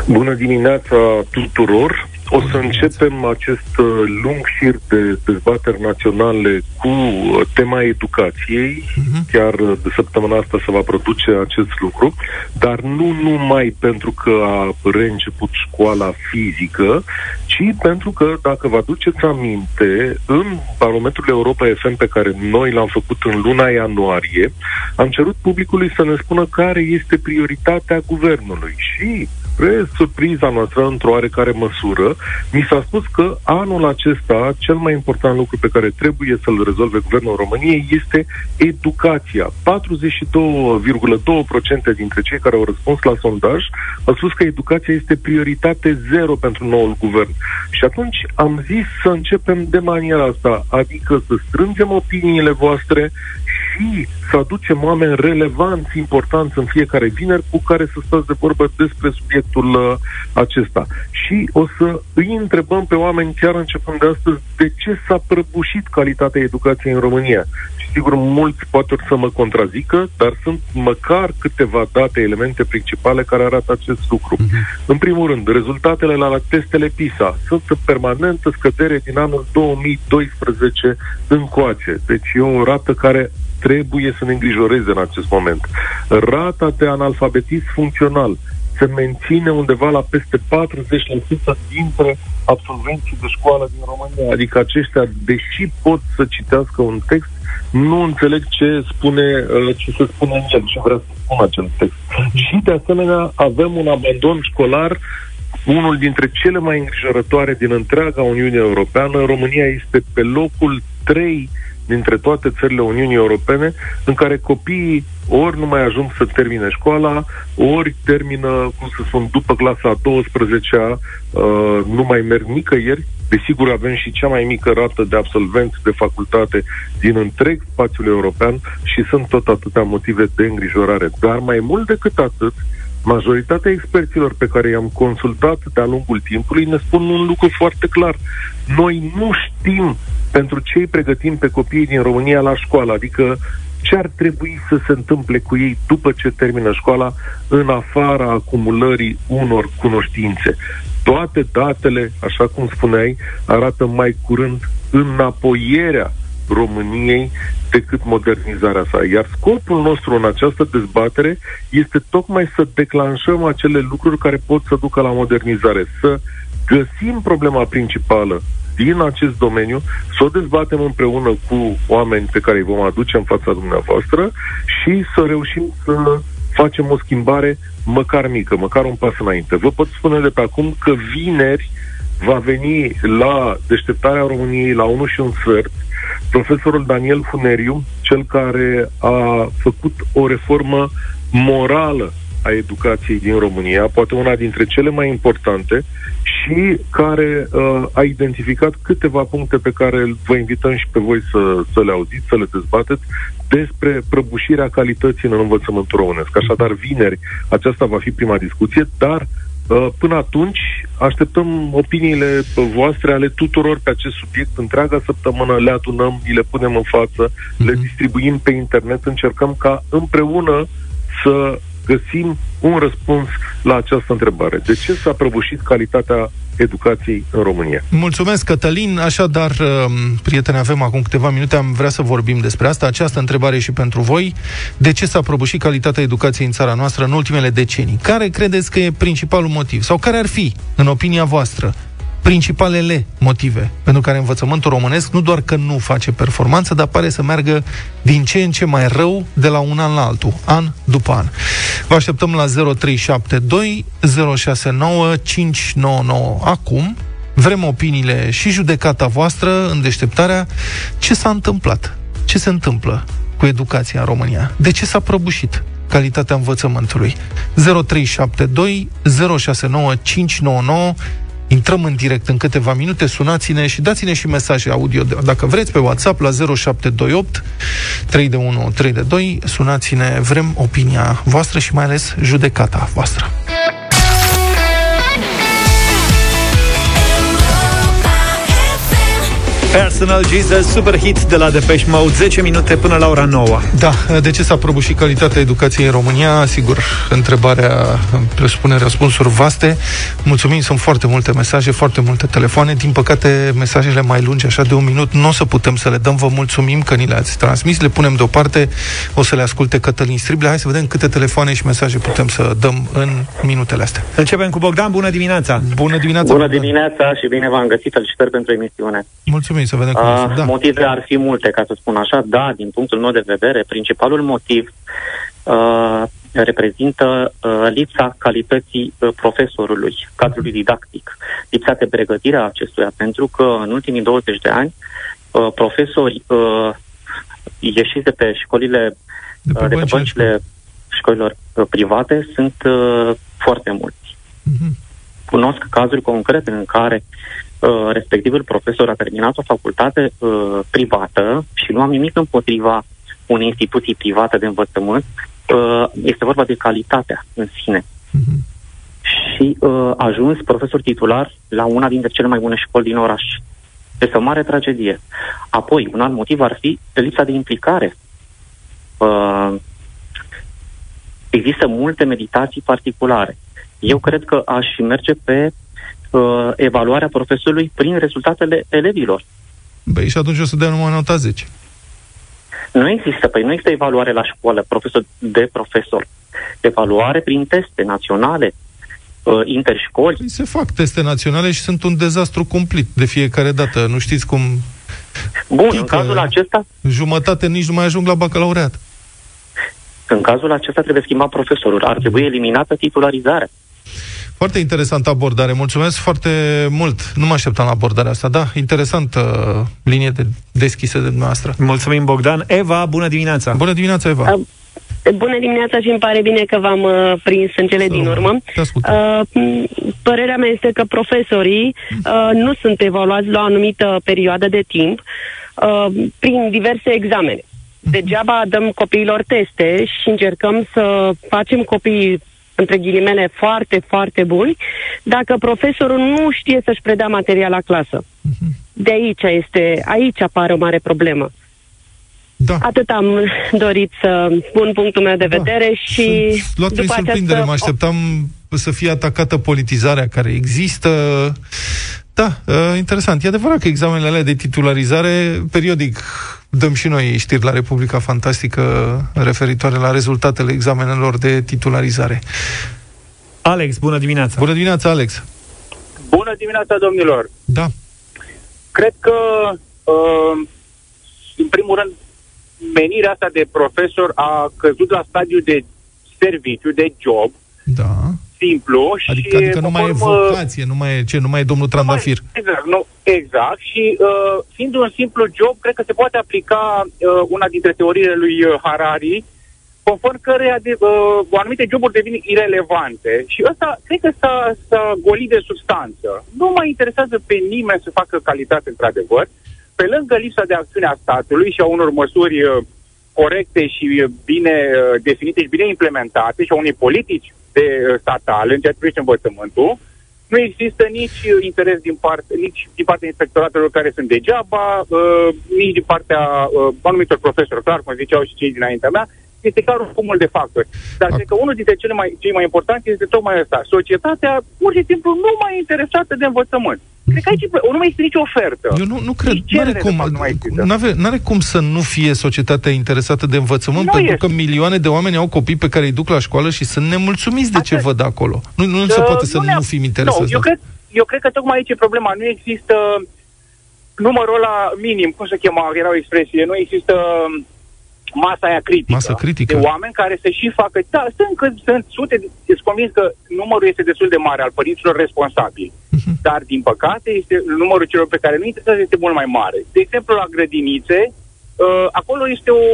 Bună dimineața tuturor! O să începem acest uh, lung șir de dezbateri naționale cu uh, tema educației. Uh-huh. Chiar uh, de săptămâna asta se va produce acest lucru, dar nu numai pentru că a reînceput școala fizică, ci și pentru că, dacă vă aduceți aminte, în barometrul Europa FM pe care noi l-am făcut în luna ianuarie, am cerut publicului să ne spună care este prioritatea guvernului și spre surpriza noastră, într-o oarecare măsură, mi s-a spus că anul acesta cel mai important lucru pe care trebuie să-l rezolve Guvernul României este educația. 42,2% dintre cei care au răspuns la sondaj au spus că educația este prioritate zero pentru noul guvern. Și atunci am zis să începem de maniera asta, adică să strângem opiniile voastre și să aducem oameni relevanți, importanți în fiecare vineri cu care să stați de vorbă despre subiectul uh, acesta. Și o să îi întrebăm pe oameni chiar începând de astăzi de ce s-a prăbușit calitatea educației în România. Și sigur, mulți poate să mă contrazică, dar sunt măcar câteva date, elemente principale care arată acest lucru. Uh-huh. În primul rând, rezultatele la testele PISA sunt în permanentă scădere din anul 2012 încoace. Deci e o rată care trebuie să ne îngrijoreze în acest moment. Rata de analfabetism funcțional se menține undeva la peste 40% dintre absolvenții de școală din România. Adică aceștia, deși pot să citească un text, nu înțeleg ce spune, uh, ce se spune în el, ce vrea să spună acel text. Și de asemenea avem un abandon școlar unul dintre cele mai îngrijorătoare din întreaga Uniune Europeană. România este pe locul 3 dintre toate țările Uniunii Europene în care copiii ori nu mai ajung să termine școala, ori termină, cum să spun, după clasa a 12-a, uh, nu mai merg nicăieri. Desigur, avem și cea mai mică rată de absolvenți de facultate din întreg spațiul european și sunt tot atâtea motive de îngrijorare. Dar mai mult decât atât, majoritatea experților pe care i-am consultat de-a lungul timpului ne spun un lucru foarte clar. Noi nu știm pentru ce îi pregătim pe copiii din România la școală, adică ce ar trebui să se întâmple cu ei după ce termină școala, în afara acumulării unor cunoștințe. Toate datele, așa cum spuneai, arată mai curând înapoierea României decât modernizarea sa. Iar scopul nostru în această dezbatere este tocmai să declanșăm acele lucruri care pot să ducă la modernizare, să găsim problema principală din acest domeniu, să o dezbatem împreună cu oameni pe care îi vom aduce în fața dumneavoastră și să reușim să facem o schimbare măcar mică, măcar un pas înainte. Vă pot spune de pe acum că vineri va veni la deșteptarea României la 1 și un sfert profesorul Daniel Funeriu, cel care a făcut o reformă morală a educației din România, poate una dintre cele mai importante, și care uh, a identificat câteva puncte pe care vă invităm și pe voi să, să le auziți, să le dezbateți, despre prăbușirea calității în învățământul românesc. Așadar, vineri, aceasta va fi prima discuție, dar uh, Până atunci, așteptăm opiniile voastre ale tuturor pe acest subiect. Întreaga săptămână le adunăm, le punem în față, mm-hmm. le distribuim pe internet, încercăm ca împreună să găsim un răspuns la această întrebare. De ce s-a prăbușit calitatea educației în România. Mulțumesc, Cătălin. Așadar, um, prieteni, avem acum câteva minute, am vrea să vorbim despre asta. Această întrebare e și pentru voi. De ce s-a prăbușit calitatea educației în țara noastră în ultimele decenii? Care credeți că e principalul motiv? Sau care ar fi, în opinia voastră, principalele motive pentru care învățământul românesc nu doar că nu face performanță, dar pare să meargă din ce în ce mai rău de la un an la altul, an după an. Vă așteptăm la 0372 069 599 acum. Vrem opiniile și judecata voastră în deșteptarea ce s-a întâmplat, ce se întâmplă cu educația în România, de ce s-a prăbușit calitatea învățământului. 0372 069 599 Intrăm în direct în câteva minute, sunați-ne și dați-ne și mesaje audio, dacă vreți, pe WhatsApp la 0728 3 de 1 3 de 2. Sunați-ne, vrem opinia voastră și mai ales judecata voastră. Personal Jesus, super hit de la Depeche Mode, 10 minute până la ora 9. Da, de ce s-a prăbușit calitatea educației în România? Sigur, întrebarea presupune răspunsuri vaste. Mulțumim, sunt foarte multe mesaje, foarte multe telefoane. Din păcate, mesajele mai lungi, așa de un minut, nu o să putem să le dăm. Vă mulțumim că ni le-ați transmis, le punem deoparte, o să le asculte Cătălin Strible. Hai să vedem câte telefoane și mesaje putem să dăm în minutele astea. Începem cu Bogdan, bună dimineața! Bună dimineața! Bună dimineața și bine v-am găsit, felicitări pentru emisiune. Mulțumim, să vedem cum uh, da. Motive ar fi multe, ca să spun așa. Da, din punctul meu de vedere, principalul motiv uh, reprezintă uh, lipsa calității uh, profesorului, cadrului didactic, lipsa de pregătire a acestuia, pentru că în ultimii 20 de ani uh, profesori uh, ieșiți de pe școlile, de pe, uh, de pe băncile școlilor uh, private sunt uh, foarte mulți. Uh-huh. Cunosc cazuri concrete în care uh, respectivul profesor a terminat o facultate uh, privată și nu am nimic împotriva unei instituții private de învățământ, uh, este vorba de calitatea în sine. Uh-huh. Și uh, a ajuns profesor titular la una dintre cele mai bune școli din oraș. Este o mare tragedie. Apoi, un alt motiv ar fi lipsa de implicare. Uh, există multe meditații particulare. Eu cred că aș merge pe uh, evaluarea profesorului prin rezultatele elevilor. Băi, și atunci o să dea numai nota 10. Nu există, păi nu există evaluare la școală, profesor de profesor. Evaluare prin teste naționale, uh, interșcoli. Păi se fac teste naționale și sunt un dezastru complet de fiecare dată. Nu știți cum... Bun, Tică, în cazul acesta... Jumătate nici nu mai ajung la bacalaureat. În cazul acesta trebuie schimbat profesorul. Ar trebui eliminată titularizarea. Foarte interesantă abordare. Mulțumesc foarte mult. Nu mă așteptam la abordarea asta. Da, interesantă uh, linie de deschisă de dumneavoastră. Mulțumim, Bogdan. Eva, bună dimineața! Bună dimineața, Eva! Uh, Bună dimineața și îmi pare bine că v-am uh, prins în cele Să din urmă. Uh, părerea mea este că profesorii uh, nu sunt evaluați la o anumită perioadă de timp uh, prin diverse examene. Degeaba dăm copiilor teste și încercăm să facem copiii între ghilimele, foarte, foarte buni, dacă profesorul nu știe să-și predea material la clasă. De aici este, aici apare o mare problemă. Da. Atât am dorit să pun punctul meu de da. vedere și... Luat după surprindere, această... mă așteptam să fie atacată politizarea care există. Da, uh, interesant. E adevărat că examenele alea de titularizare, periodic, dăm și noi știri la Republica Fantastică referitoare la rezultatele examenelor de titularizare. Alex, bună dimineața! Bună dimineața, Alex! Bună dimineața, domnilor! Da. Cred că, uh, în primul rând, menirea asta de profesor a căzut la stadiu de serviciu, de job. Da simplu adică, și... Adică nu mai e vocație, nu mai e, ce, nu mai e domnul Trandafir. Mai, exact, nu, exact. Și uh, fiind un simplu job, cred că se poate aplica uh, una dintre teoriile lui uh, Harari, conform căreia de, uh, anumite joburi devin irelevante. Și ăsta, cred că s-a, s-a golit de substanță. Nu mai interesează pe nimeni să facă calitate, într-adevăr. Pe lângă lipsa de acțiune a statului și a unor măsuri uh, corecte și uh, bine uh, definite și bine implementate și a unei politici de uh, statal în ceea ce privește învățământul, nu există nici interes din, parte, nici din partea inspectoratelor care sunt degeaba, uh, nici din partea uh, anumitor profesori, clar, cum ziceau și cei dinaintea mea, este clar un cumul de factori. Dar cred că unul dintre cele mai, cei mai importanti este tocmai ăsta. Societatea, pur și simplu, nu mai interesată de învățământ. Cred că aici nu mai este nicio ofertă. Eu nu, nu cred. Nu are cum, n-are, n-are cum să nu fie societatea interesată de învățământ, nu pentru este. că milioane de oameni au copii pe care îi duc la școală și sunt nemulțumiți de Asta ce văd acolo. Nu, nu uh, se poate să nu, nu fim interesați. Nu, eu, cred, eu cred că tocmai aici e problema. Nu există numărul ăla minim, cum se chema, era o expresie, nu există masa aia critică, Masă critică de oameni care să și facă... Da, sunt, că, sunt sute, sunt convins că numărul este destul de mare al părinților responsabili, uh-huh. dar, din păcate, este numărul celor pe care nu interesează este mult mai mare. De exemplu, la grădinițe, uh, acolo este o,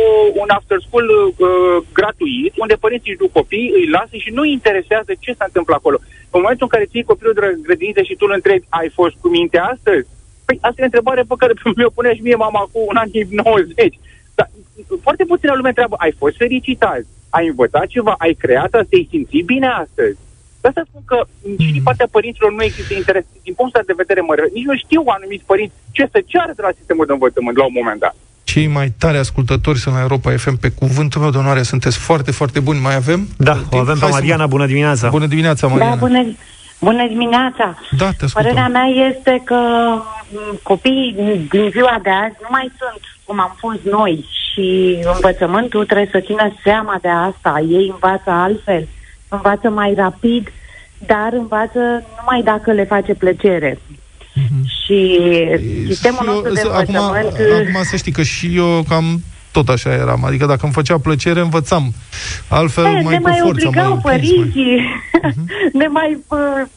un after school uh, gratuit, unde părinții își duc copii, îi lasă și nu interesează ce se întâmplă acolo. În momentul în care ții copilul de grădiniță și tu îl întrebi, ai fost cu minte astăzi? Păi asta e o întrebare pe care mi-o punea și mie mama cu un an 90 foarte puțină lume întreabă, ai fost fericit azi? Ai învățat ceva? Ai creat asta? Te-ai simțit bine astăzi? De asta spun că și din partea părinților nu există interes. Din punctul de vedere, mă refer, nici nu știu anumiți părinți ce să ceară de la sistemul de învățământ la un moment dat. Cei mai tare ascultători sunt la Europa FM pe cuvântul meu de onoare. Sunteți foarte, foarte buni. Mai avem? Da, o avem pe Mariana. Bună dimineața! Bună dimineața, Mariana! Da, bună, bună dimineața! Da, te ascultăm. Părerea mea este că copiii din ziua de azi nu mai sunt cum am fost noi și învățământul trebuie să țină seama de asta. Ei învață altfel, învață mai rapid, dar învață numai dacă le face plăcere. Mm-hmm. Și sistemul nostru de acum, învățământ... Acum să știi că și eu cam tot așa eram. Adică dacă îmi făcea plăcere, învățam. Altfel, e, mai ne cu mai forța, obligau mai părinții, uh-huh. ne mai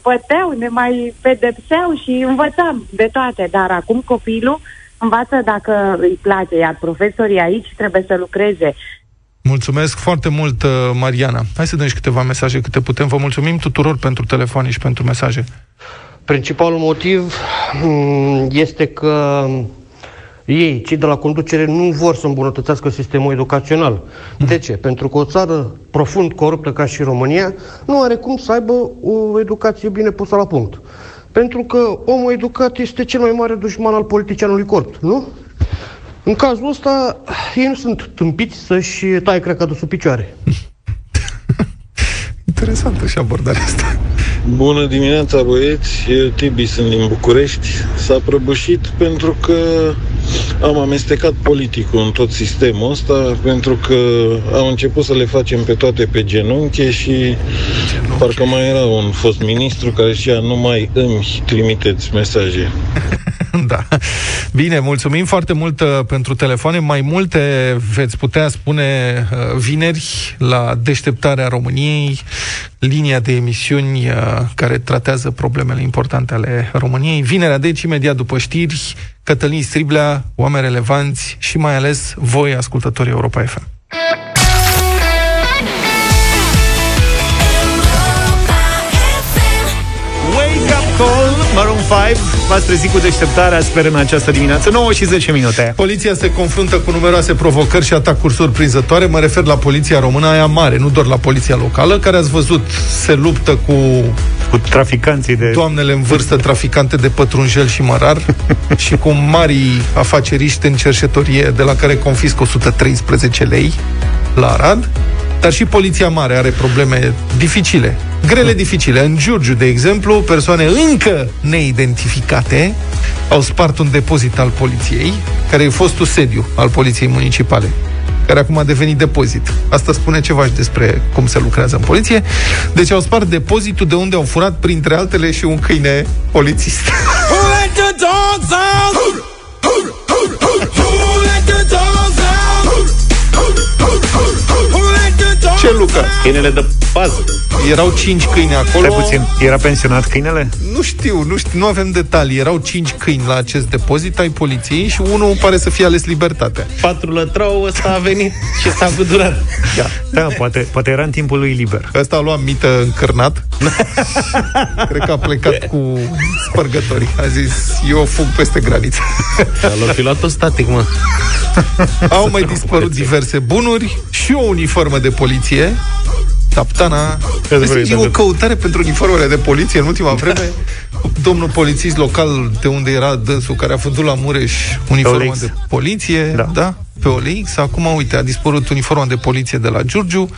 băteau, ne mai pedepseau și învățam de toate. Dar acum copilul învață dacă îi place, iar profesorii aici trebuie să lucreze. Mulțumesc foarte mult, uh, Mariana. Hai să dăm și câteva mesaje câte putem. Vă mulțumim tuturor pentru telefoane și pentru mesaje. Principalul motiv mm, este că ei, cei de la conducere, nu vor să îmbunătățească sistemul educațional. De ce? Pentru că o țară profund coruptă ca și România nu are cum să aibă o educație bine pusă la punct. Pentru că omul educat este cel mai mare dușman al politicianului corp, nu? În cazul ăsta, ei nu sunt tâmpiți să-și taie cracadul sub picioare. Interesantă și abordarea asta. Bună dimineața, băieți! Eu, Tibi, sunt din București. S-a prăbușit pentru că am amestecat politicul în tot sistemul ăsta, pentru că am început să le facem pe toate pe genunche și genunche. parcă mai era un fost ministru care zicea nu mai îmi trimiteți mesaje. da. Bine, mulțumim foarte mult uh, pentru telefoane. Mai multe veți putea spune uh, vineri la Deșteptarea României, linia de emisiuni uh, care tratează problemele importante ale României. Vinerea, deci, imediat după știri, Cătălin Striblea, oameni relevanți și mai ales voi, ascultătorii Europa FM. Call, Maroon 5 V-ați trezit cu deșteptarea, sper, în această dimineață. 9 și 10 minute. Poliția se confruntă cu numeroase provocări și atacuri surprinzătoare. Mă refer la poliția română, aia mare Nu doar la poliția locală Care ați văzut, se luptă cu cu traficanții de... Doamnele în vârstă, traficante de pătrunjel și mărar și cu mari afaceriști în cerșetorie de la care confiscă 113 lei la Arad. Dar și Poliția Mare are probleme dificile, grele dificile. În Giurgiu, de exemplu, persoane încă neidentificate au spart un depozit al poliției, care e fostul sediu al Poliției Municipale care acum a devenit depozit. Asta spune ceva și despre cum se lucrează în poliție. Deci au spart depozitul de unde au furat, printre altele, și un câine polițist. Ce, Luca? Câinele de pază. Erau cinci câini acolo. Stai puțin, era pensionat câinele? Nu știu, nu știu, nu avem detalii. Erau cinci câini la acest depozit ai poliției și unul pare să fie ales libertatea. Patru lătrau, ăsta a venit și s-a gudurat. Da, da poate, poate era în timpul lui liber. Ăsta a luat mită încărnat. Cred că a plecat cu spărgătorii. A zis, eu fug peste graniță. L-a fi luat-o static, mă. Au mai dispărut diverse bunuri și o uniformă de poliție Captana E o căutare pentru uniformele de poliție în ultima vreme Domnul polițist local de unde era dânsul Care a vândut la Mureș uniforma de poliție Da, da pe OLX. Acum, uite, a dispărut uniforma de poliție de la Giurgiu.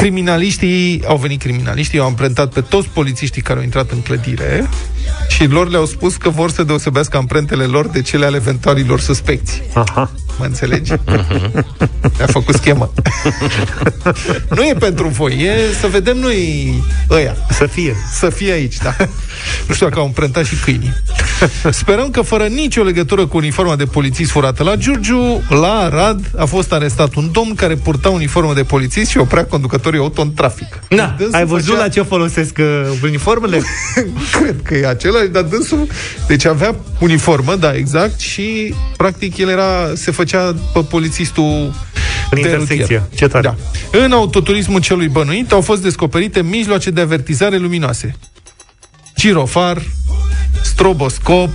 Criminaliștii, au venit criminaliștii, au amprentat pe toți polițiștii care au intrat în clădire și lor le-au spus că vor să deosebească amprentele lor de cele ale eventualilor suspecți. Aha. Mă înțelegi? A făcut schemă. nu e pentru voi, e să vedem noi ăia. Să fie. Să fie aici, da. Nu știu dacă au împrentat și câinii. Sperăm că fără nicio legătură cu uniforma de polițist furată la Giurgiu, la Arad a fost arestat un domn care purta uniformă de polițist și oprea conducătorii auto în trafic. Na, ai văzut făcea... la ce folosesc uh, uniformele? Cred că e același, dar dânsul... Deci avea uniformă, da, exact, și practic el era, se făcea pe polițistul în intersecție. Ce tare. Da. În autoturismul celui bănuit au fost descoperite mijloace de avertizare luminoase. Girofar, stroboscop,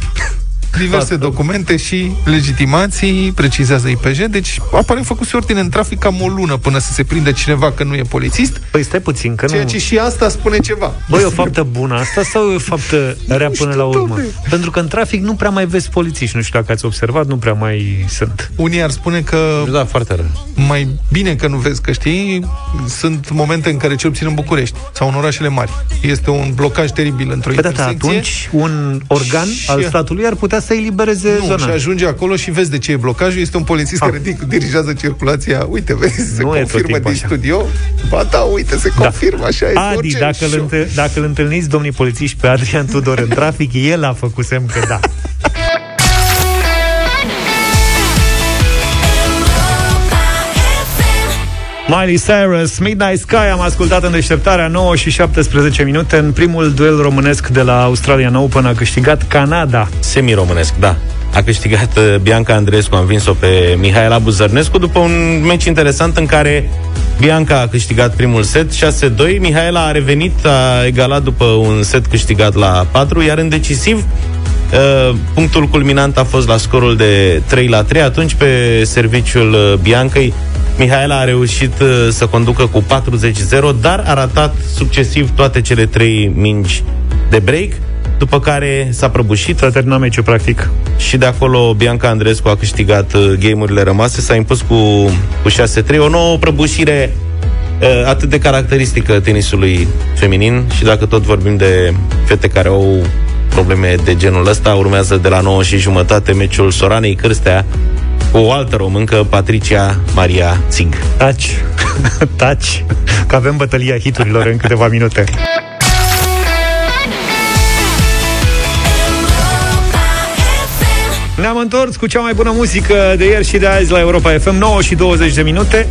diverse documente și legitimații, precizează IPJ, deci aparent făcuse ordine în trafic cam o lună până să se prinde cineva că nu e polițist. Păi stai puțin, că Ceea nu... ce și asta spune ceva. Băi, e o faptă bună asta sau e o faptă rea până la urmă? domne. Pentru că în trafic nu prea mai vezi polițiști, nu știu dacă ați observat, nu prea mai sunt. Unii ar spune că Da, foarte rău. mai bine că nu vezi, că știi, sunt momente în care, cel puțin în București sau în orașele mari, este un blocaj teribil într-o Păi da, da, intersecție. atunci un organ al statului ar putea să elibereze Nu, zona. și ajunge acolo și vezi de ce e blocajul. Este un polițist Ah. care di- dirigează circulația. Uite, vezi, se Nu e tot confirmă timpul din așa. studio. Ba da, uite, se confirmă, așa este. Adi, orice dacă îl, show. întâl- dacă îl întâlniți, domnii polițiști, pe Adrian Tudor în trafic, el a făcut semn că da. Miley Cyrus, Midnight Sky, am ascultat în deșteptarea 9 și 17 minute. În primul duel românesc de la Australian Open a câștigat Canada. Semi-românesc, da. A câștigat uh, Bianca Andreescu, a învins-o pe Mihaela Buzărnescu după un meci interesant în care Bianca a câștigat primul set 6-2, Mihaela a revenit, a egalat după un set câștigat la 4, iar în decisiv uh, punctul culminant a fost la scorul de 3 la 3, atunci pe serviciul uh, Biancăi Mihaela a reușit uh, să conducă cu 40-0, dar a ratat succesiv toate cele trei mingi de break, după care s-a prăbușit. S-a terminat meciul, practic. Și de acolo Bianca Andreescu a câștigat uh, game-urile rămase, s-a impus cu, cu 6-3, o nouă prăbușire uh, atât de caracteristică tenisului feminin și dacă tot vorbim de fete care au probleme de genul ăsta, urmează de la 9 și jumătate meciul Soranei Cârstea cu o altă româncă, Patricia Maria Țig. Taci, taci, că avem bătălia hiturilor în câteva minute. Ne-am întors cu cea mai bună muzică de ieri și de azi la Europa FM, 9 și 20 de minute.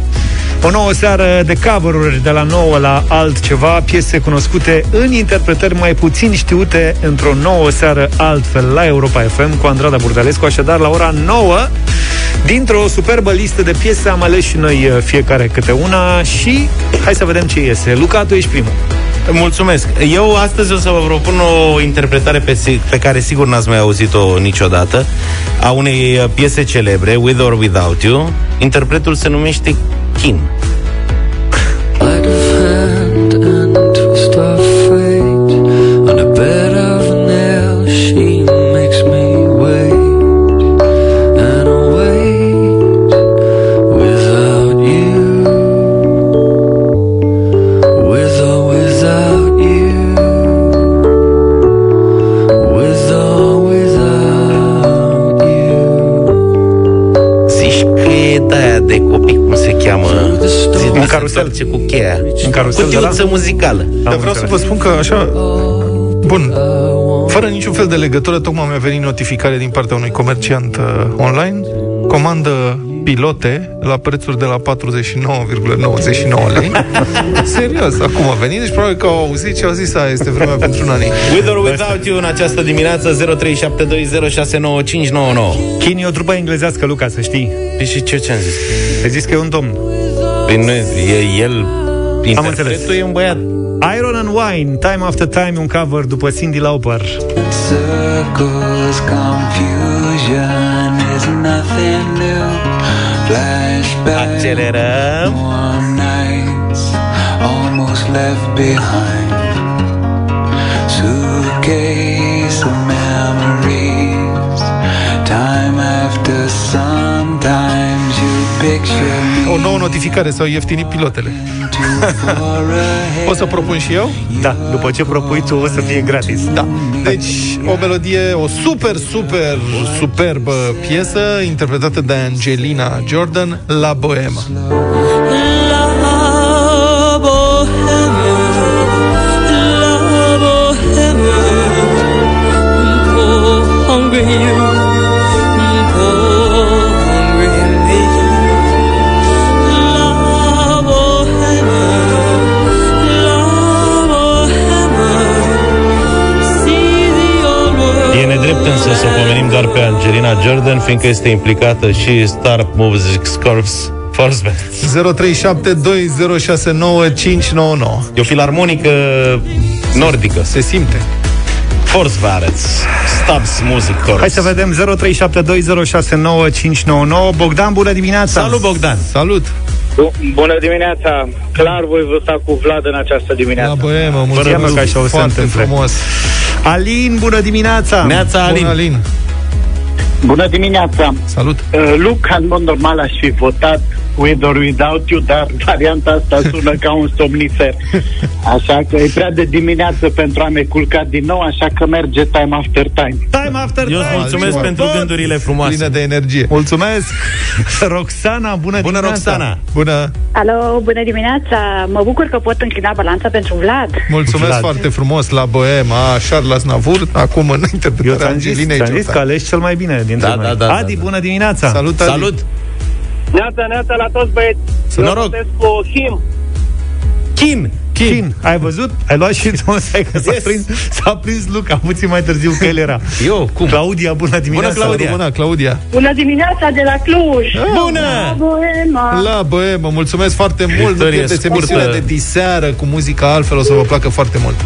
O nouă seară de cover de la 9 la altceva, piese cunoscute în interpretări mai puțin știute într-o nouă seară altfel la Europa FM cu Andrada Burdalescu, așadar la ora 9 Dintr-o superbă listă de piese am ales și noi uh, fiecare câte una și hai să vedem ce iese. Luca, tu ești primul. Mulțumesc. Eu astăzi o să vă propun o interpretare pe, si- pe care sigur n-ați mai auzit-o niciodată, a unei uh, piese celebre, With or Without You. Interpretul se numește Kin. Light Un carusel. Ce cu cheia. Un carusel de Cutiuță la? muzicală. Dar vreau să vă spun că așa... Bun, fără niciun fel de legătură, tocmai mi-a venit notificare din partea unui comerciant uh, online, comandă pilote la prețuri de la 49,99 lei. Serios, acum a venit, deci probabil că au auzit și au zis, a, este vremea pentru nani. With or Without You în această dimineață 0372069599. Kin e o trupă englezească, Luca, să știi. Păi și ce ce-am zis? Ai zis că e un domn. Păi nu, e el Am înțeles. interpretul e un băiat. Iron and Wine, Time After Time, un cover după Cindy Lauper. Circles, confusion is nothing new. Flashback, Accelerăm. warm nights almost left behind. Suitcase of memories. Time after sometimes you picture me O nouă notificare, s-au ieftinit pilotele. O să propun și eu? Da, după ce propui tu o să fie gratis. Da. Deci, o melodie, o super, super, superbă piesă, interpretată de Angelina Jordan, La Bohema. E nedrept însă să o pomenim doar pe Angelina Jordan, fiindcă este implicată și Star Music Corps Force Band. 0372069599. E o filarmonică nordică. Se simte. Forți vă arăți. Stabs Music Chorus. Hai să vedem 0372069599. Bogdan, bună dimineața! Salut, Bogdan! Salut! Bună dimineața! Clar voi vota cu Vlad în această dimineață. Da, băie, mă, mulțumesc Bără, că așa o să foarte întâmple. frumos. Alin, bună dimineața! Neața, Alin. Bună, Alin. Bună dimineața! Salut! Uh, Luca, în mod normal aș fi votat with or without you, dar varianta asta sună ca un somnifer. Așa că e prea de dimineață pentru a ne culca din nou, așa că merge time after time. Time after Eu îți time! mulțumesc Bun. pentru gândurile frumoase. Plină de energie. Mulțumesc! Roxana, bună, Bună, dimineața! Roxana! Bună! Alo, bună dimineața! Mă bucur că pot înclina balanța pentru Vlad. Mulțumesc Vlad. foarte frumos la Boema, Charles Aznavour, acum în Eu interpretarea ți-am zis, Angelinei ți-am zis Ciuța. că alegi cel mai bine dintre Da, noi. da, da, da, Adi, da. bună dimineața! Salut, Adi. Salut! Neața, neața la toți băieți! Să Eu noroc. votez cu Him. Kim! Chin, ai văzut? Ai luat și tu, stai că s-a, Yes. prins, s-a prins Luca puțin mai târziu că el era. Eu, cum? Claudia, bună dimineața! Bună, Claudia. Bună, Claudia! Bună dimineața de la Cluj! Bună! Boema! La Boema, mulțumesc foarte mult! Nu Victorie pierdeți scurtă. emisiunea de diseară cu muzica altfel, o să vă placă foarte mult.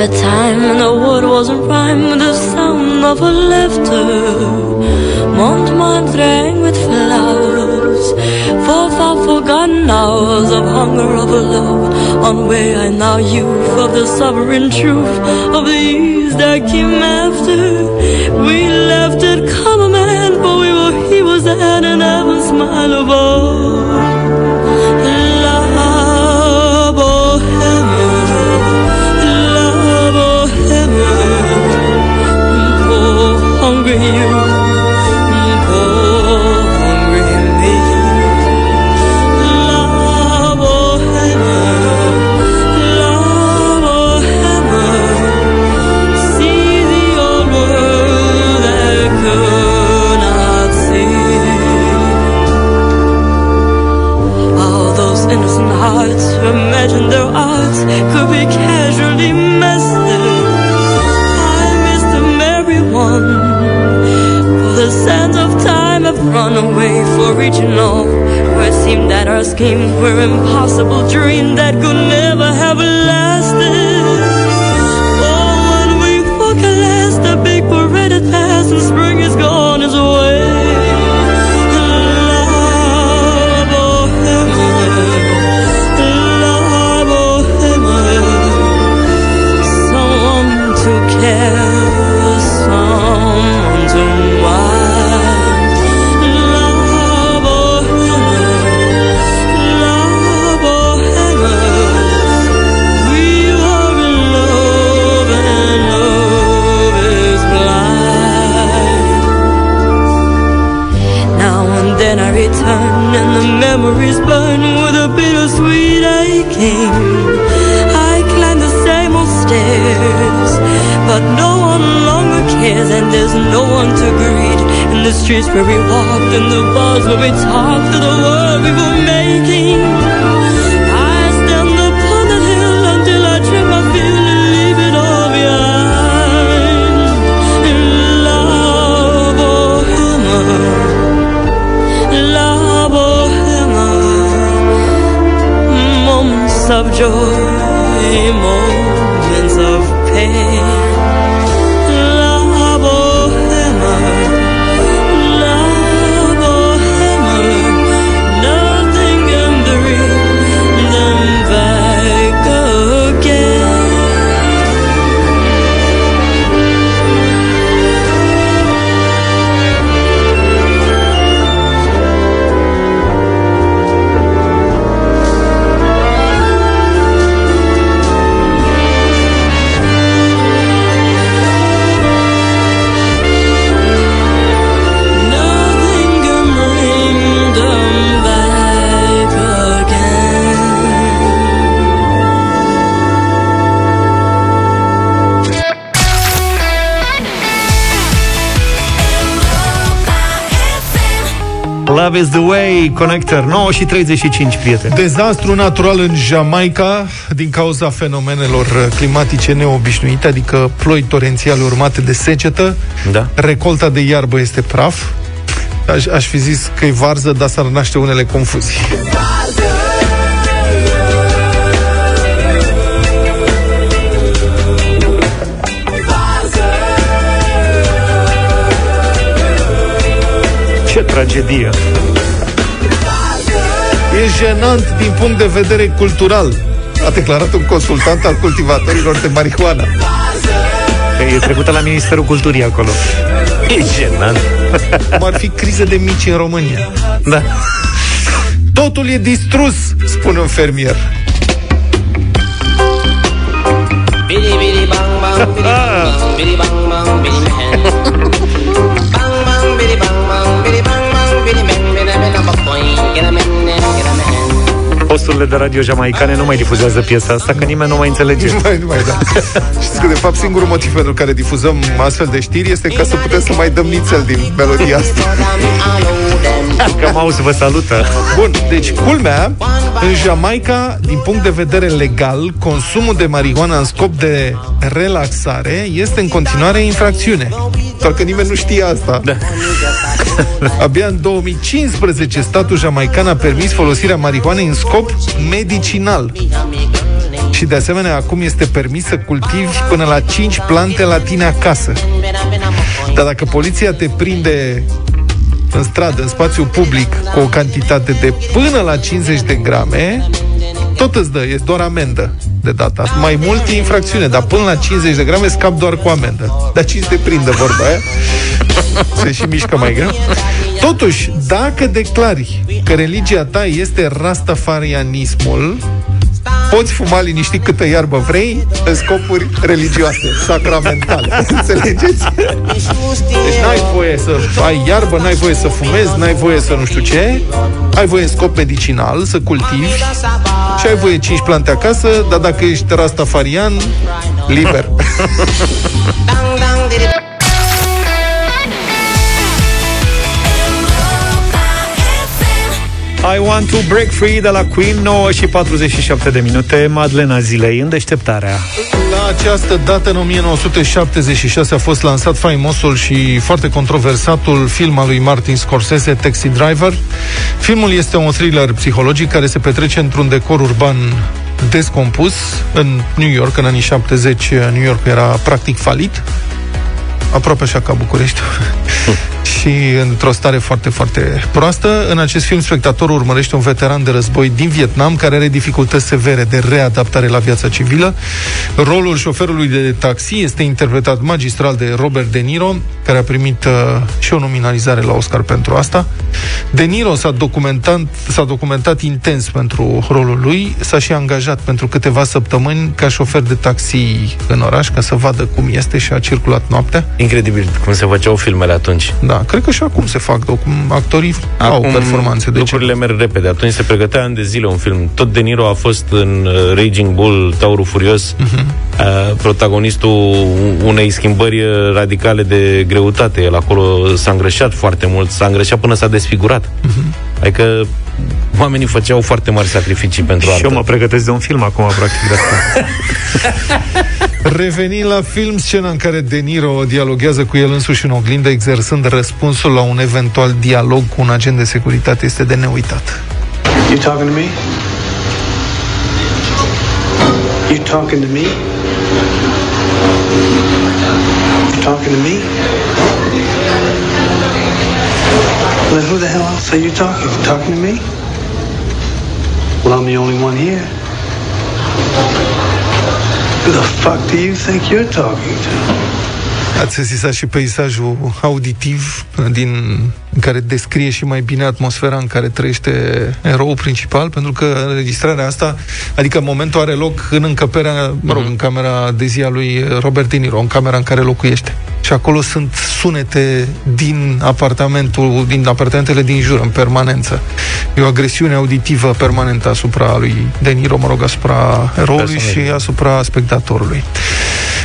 Of a time when the wood wasn't rhyme with the sound of a laughter. Montmartre rang with flowers, for far forgotten hours of hunger of a love. On way I now youth of the sovereign truth of the years that came after. We left it common man, but we were he was at an heaven smile above. Innocent hearts who imagined their arts could be away for all where it seemed that our schemes were impossible. Dreams that could never streets where we walked, in the bars where we talked, to the world Love is the way, Connector 9 și 35, prieteni. Dezastru natural în Jamaica Din cauza fenomenelor climatice neobișnuite Adică ploi torențiale urmate de secetă. Da. Recolta de iarbă este praf. Aș, aș fi zis că e varză, dar s-ar naște unele confuzii tragedie! E jenant din punct de vedere cultural, a declarat un consultant al cultivatorilor de marihuana. E trecută la Ministerul Culturii acolo. E jenant. Cum ar fi crize de mici în România. Da. Totul e distrus, spune un fermier. Bidi bidi bang bang bidi bang bang bidi bang bang Posturile de radio jamaicane nu mai difuzează piesa asta, că nimeni nu mai înțelege. Nu mai, nu mai, da. Știți că, de fapt, singurul motiv pentru care difuzăm astfel de știri este ca să putem să mai dăm nițel din melodia asta. Că Mouse vă salută. Bun, deci culmea, în Jamaica, din punct de vedere legal, consumul de marihuana în scop de relaxare este în continuare infracțiune. Doar că nimeni nu știe asta. Da. Abia în 2015 statul jamaican a permis folosirea marihuanei în scop medicinal. Și de asemenea, acum este permis să cultivi până la 5 plante la tine acasă. Dar dacă poliția te prinde în stradă, în spațiu public, cu o cantitate de până la 50 de grame, tot îți dă, e doar amendă de data asta. Mai mult e infracțiune, dar până la 50 de grame scap doar cu amendă. Dar cine te prinde vorba aia? Se și mișcă mai greu. Totuși, dacă declari că religia ta este rastafarianismul, poți fuma liniștit câtă iarbă vrei în scopuri religioase, sacramentale. Înțelegeți? Deci n-ai voie să ai iarbă, n-ai voie să fumezi, n-ai voie să nu știu ce, ai voie în scop medicinal, să cultivi și ai voie 5 plante acasă, dar dacă ești rastafarian, liber. I want to break free de la Queen 9 și 47 de minute. Madlena zilei în deșteptarea. La această dată, în 1976, a fost lansat faimosul și foarte controversatul film al lui Martin Scorsese, Taxi Driver. Filmul este un thriller psihologic care se petrece într-un decor urban descompus. În New York, în anii 70 New York era practic falit. Aproape așa ca București și într-o stare foarte, foarte proastă. În acest film, spectatorul urmărește un veteran de război din Vietnam care are dificultăți severe de readaptare la viața civilă. Rolul șoferului de taxi este interpretat magistral de Robert De Niro, care a primit uh, și o nominalizare la Oscar pentru asta. De Niro s-a documentat, s-a documentat intens pentru rolul lui, s-a și angajat pentru câteva săptămâni ca șofer de taxi în oraș, ca să vadă cum este și a circulat noaptea. Incredibil cum se făceau filmele atunci. Da, cred că și acum se fac, cum actorii acum au performanțe. De lucrurile ce? merg repede. Atunci se pregătea ani de zile un film. Tot De Niro a fost în uh, Raging Bull, Taurul Furios, uh-huh. uh, protagonistul unei schimbări uh, radicale de greutate. El acolo s-a îngrășat foarte mult, s-a îngrășat până s-a desfigurat. Uh-huh. Adică oamenii făceau foarte mari sacrificii pentru Și eu mă pregătesc de un film acum, practic, de asta. Revenind la film, scena în care De Niro dialoghează cu el însuși în oglindă, exersând răspunsul la un eventual dialog cu un agent de securitate, este de neuitat. You talking to me? You talking to me? You talking to me? Well, who the hell else are you talking? You talking to me? Well, I'm the only one here. Who the fuck do you think you're talking to? Ați sesizat și peisajul auditiv din, în care descrie și mai bine atmosfera în care trăiește eroul principal, pentru că înregistrarea asta, adică momentul are loc în încăperea, mă rog, în camera de zi a lui Robert De Niro, în camera în care locuiește. Și acolo sunt sunete din apartamentul, din apartamentele din jur, în permanență. E o agresiune auditivă permanentă asupra lui De Niro, mă rog, asupra eroului și asupra spectatorului.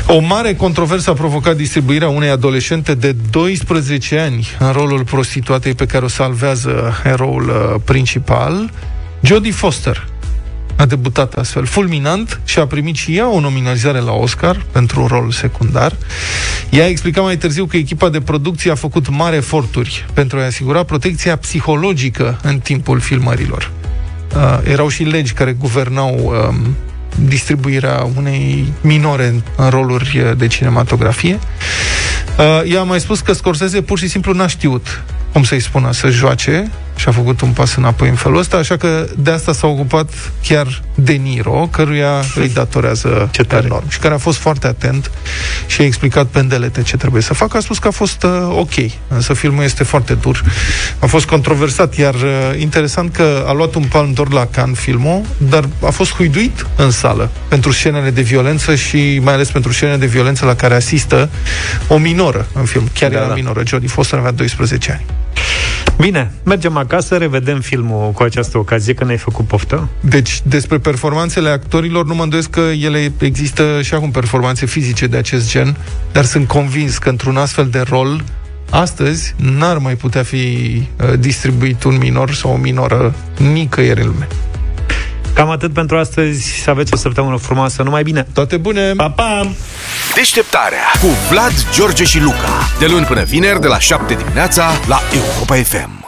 O mare controversă a provocat distribuirea unei adolescente de 12 ani în rolul prostituatei pe care o salvează eroul uh, principal, Jodie Foster. A debutat astfel fulminant și a primit și ea o nominalizare la Oscar pentru un rol secundar. Ea a explicat mai târziu că echipa de producție a făcut mari eforturi pentru a asigura protecția psihologică în timpul filmărilor. Uh, erau și legi care guvernau uh, distribuirea unei minore în roluri de cinematografie. Uh, ea a mai spus că Scorsese pur și simplu n-a știut cum să-i spună, să joace și a făcut un pas înapoi în felul ăsta, așa că de asta s-a ocupat chiar De Niro, căruia îi datorează ce enorm și care a fost foarte atent și a explicat pendelete ce trebuie să facă. A spus că a fost uh, ok, însă filmul este foarte dur. A fost controversat, iar uh, interesant că a luat un palm d'or la Cannes filmul, dar a fost huiduit în sală pentru scenele de violență și mai ales pentru scenele de violență la care asistă o minoră în film. Chiar da, era da. minoră. Jodie Foster avea 12 ani. Bine, mergem acasă, revedem filmul cu această ocazie, că ne-ai făcut poftă. Deci, despre performanțele actorilor, nu mă îndoiesc că ele există și acum performanțe fizice de acest gen, dar sunt convins că într-un astfel de rol, astăzi, n-ar mai putea fi uh, distribuit un minor sau o minoră nicăieri în lume. Cam atât pentru astăzi. Să aveți o săptămână frumoasă. Numai bine! Toate bune! Pa, pa! Deșteptarea cu Vlad, George și Luca. De luni până vineri, de la 7 dimineața, la Europa FM.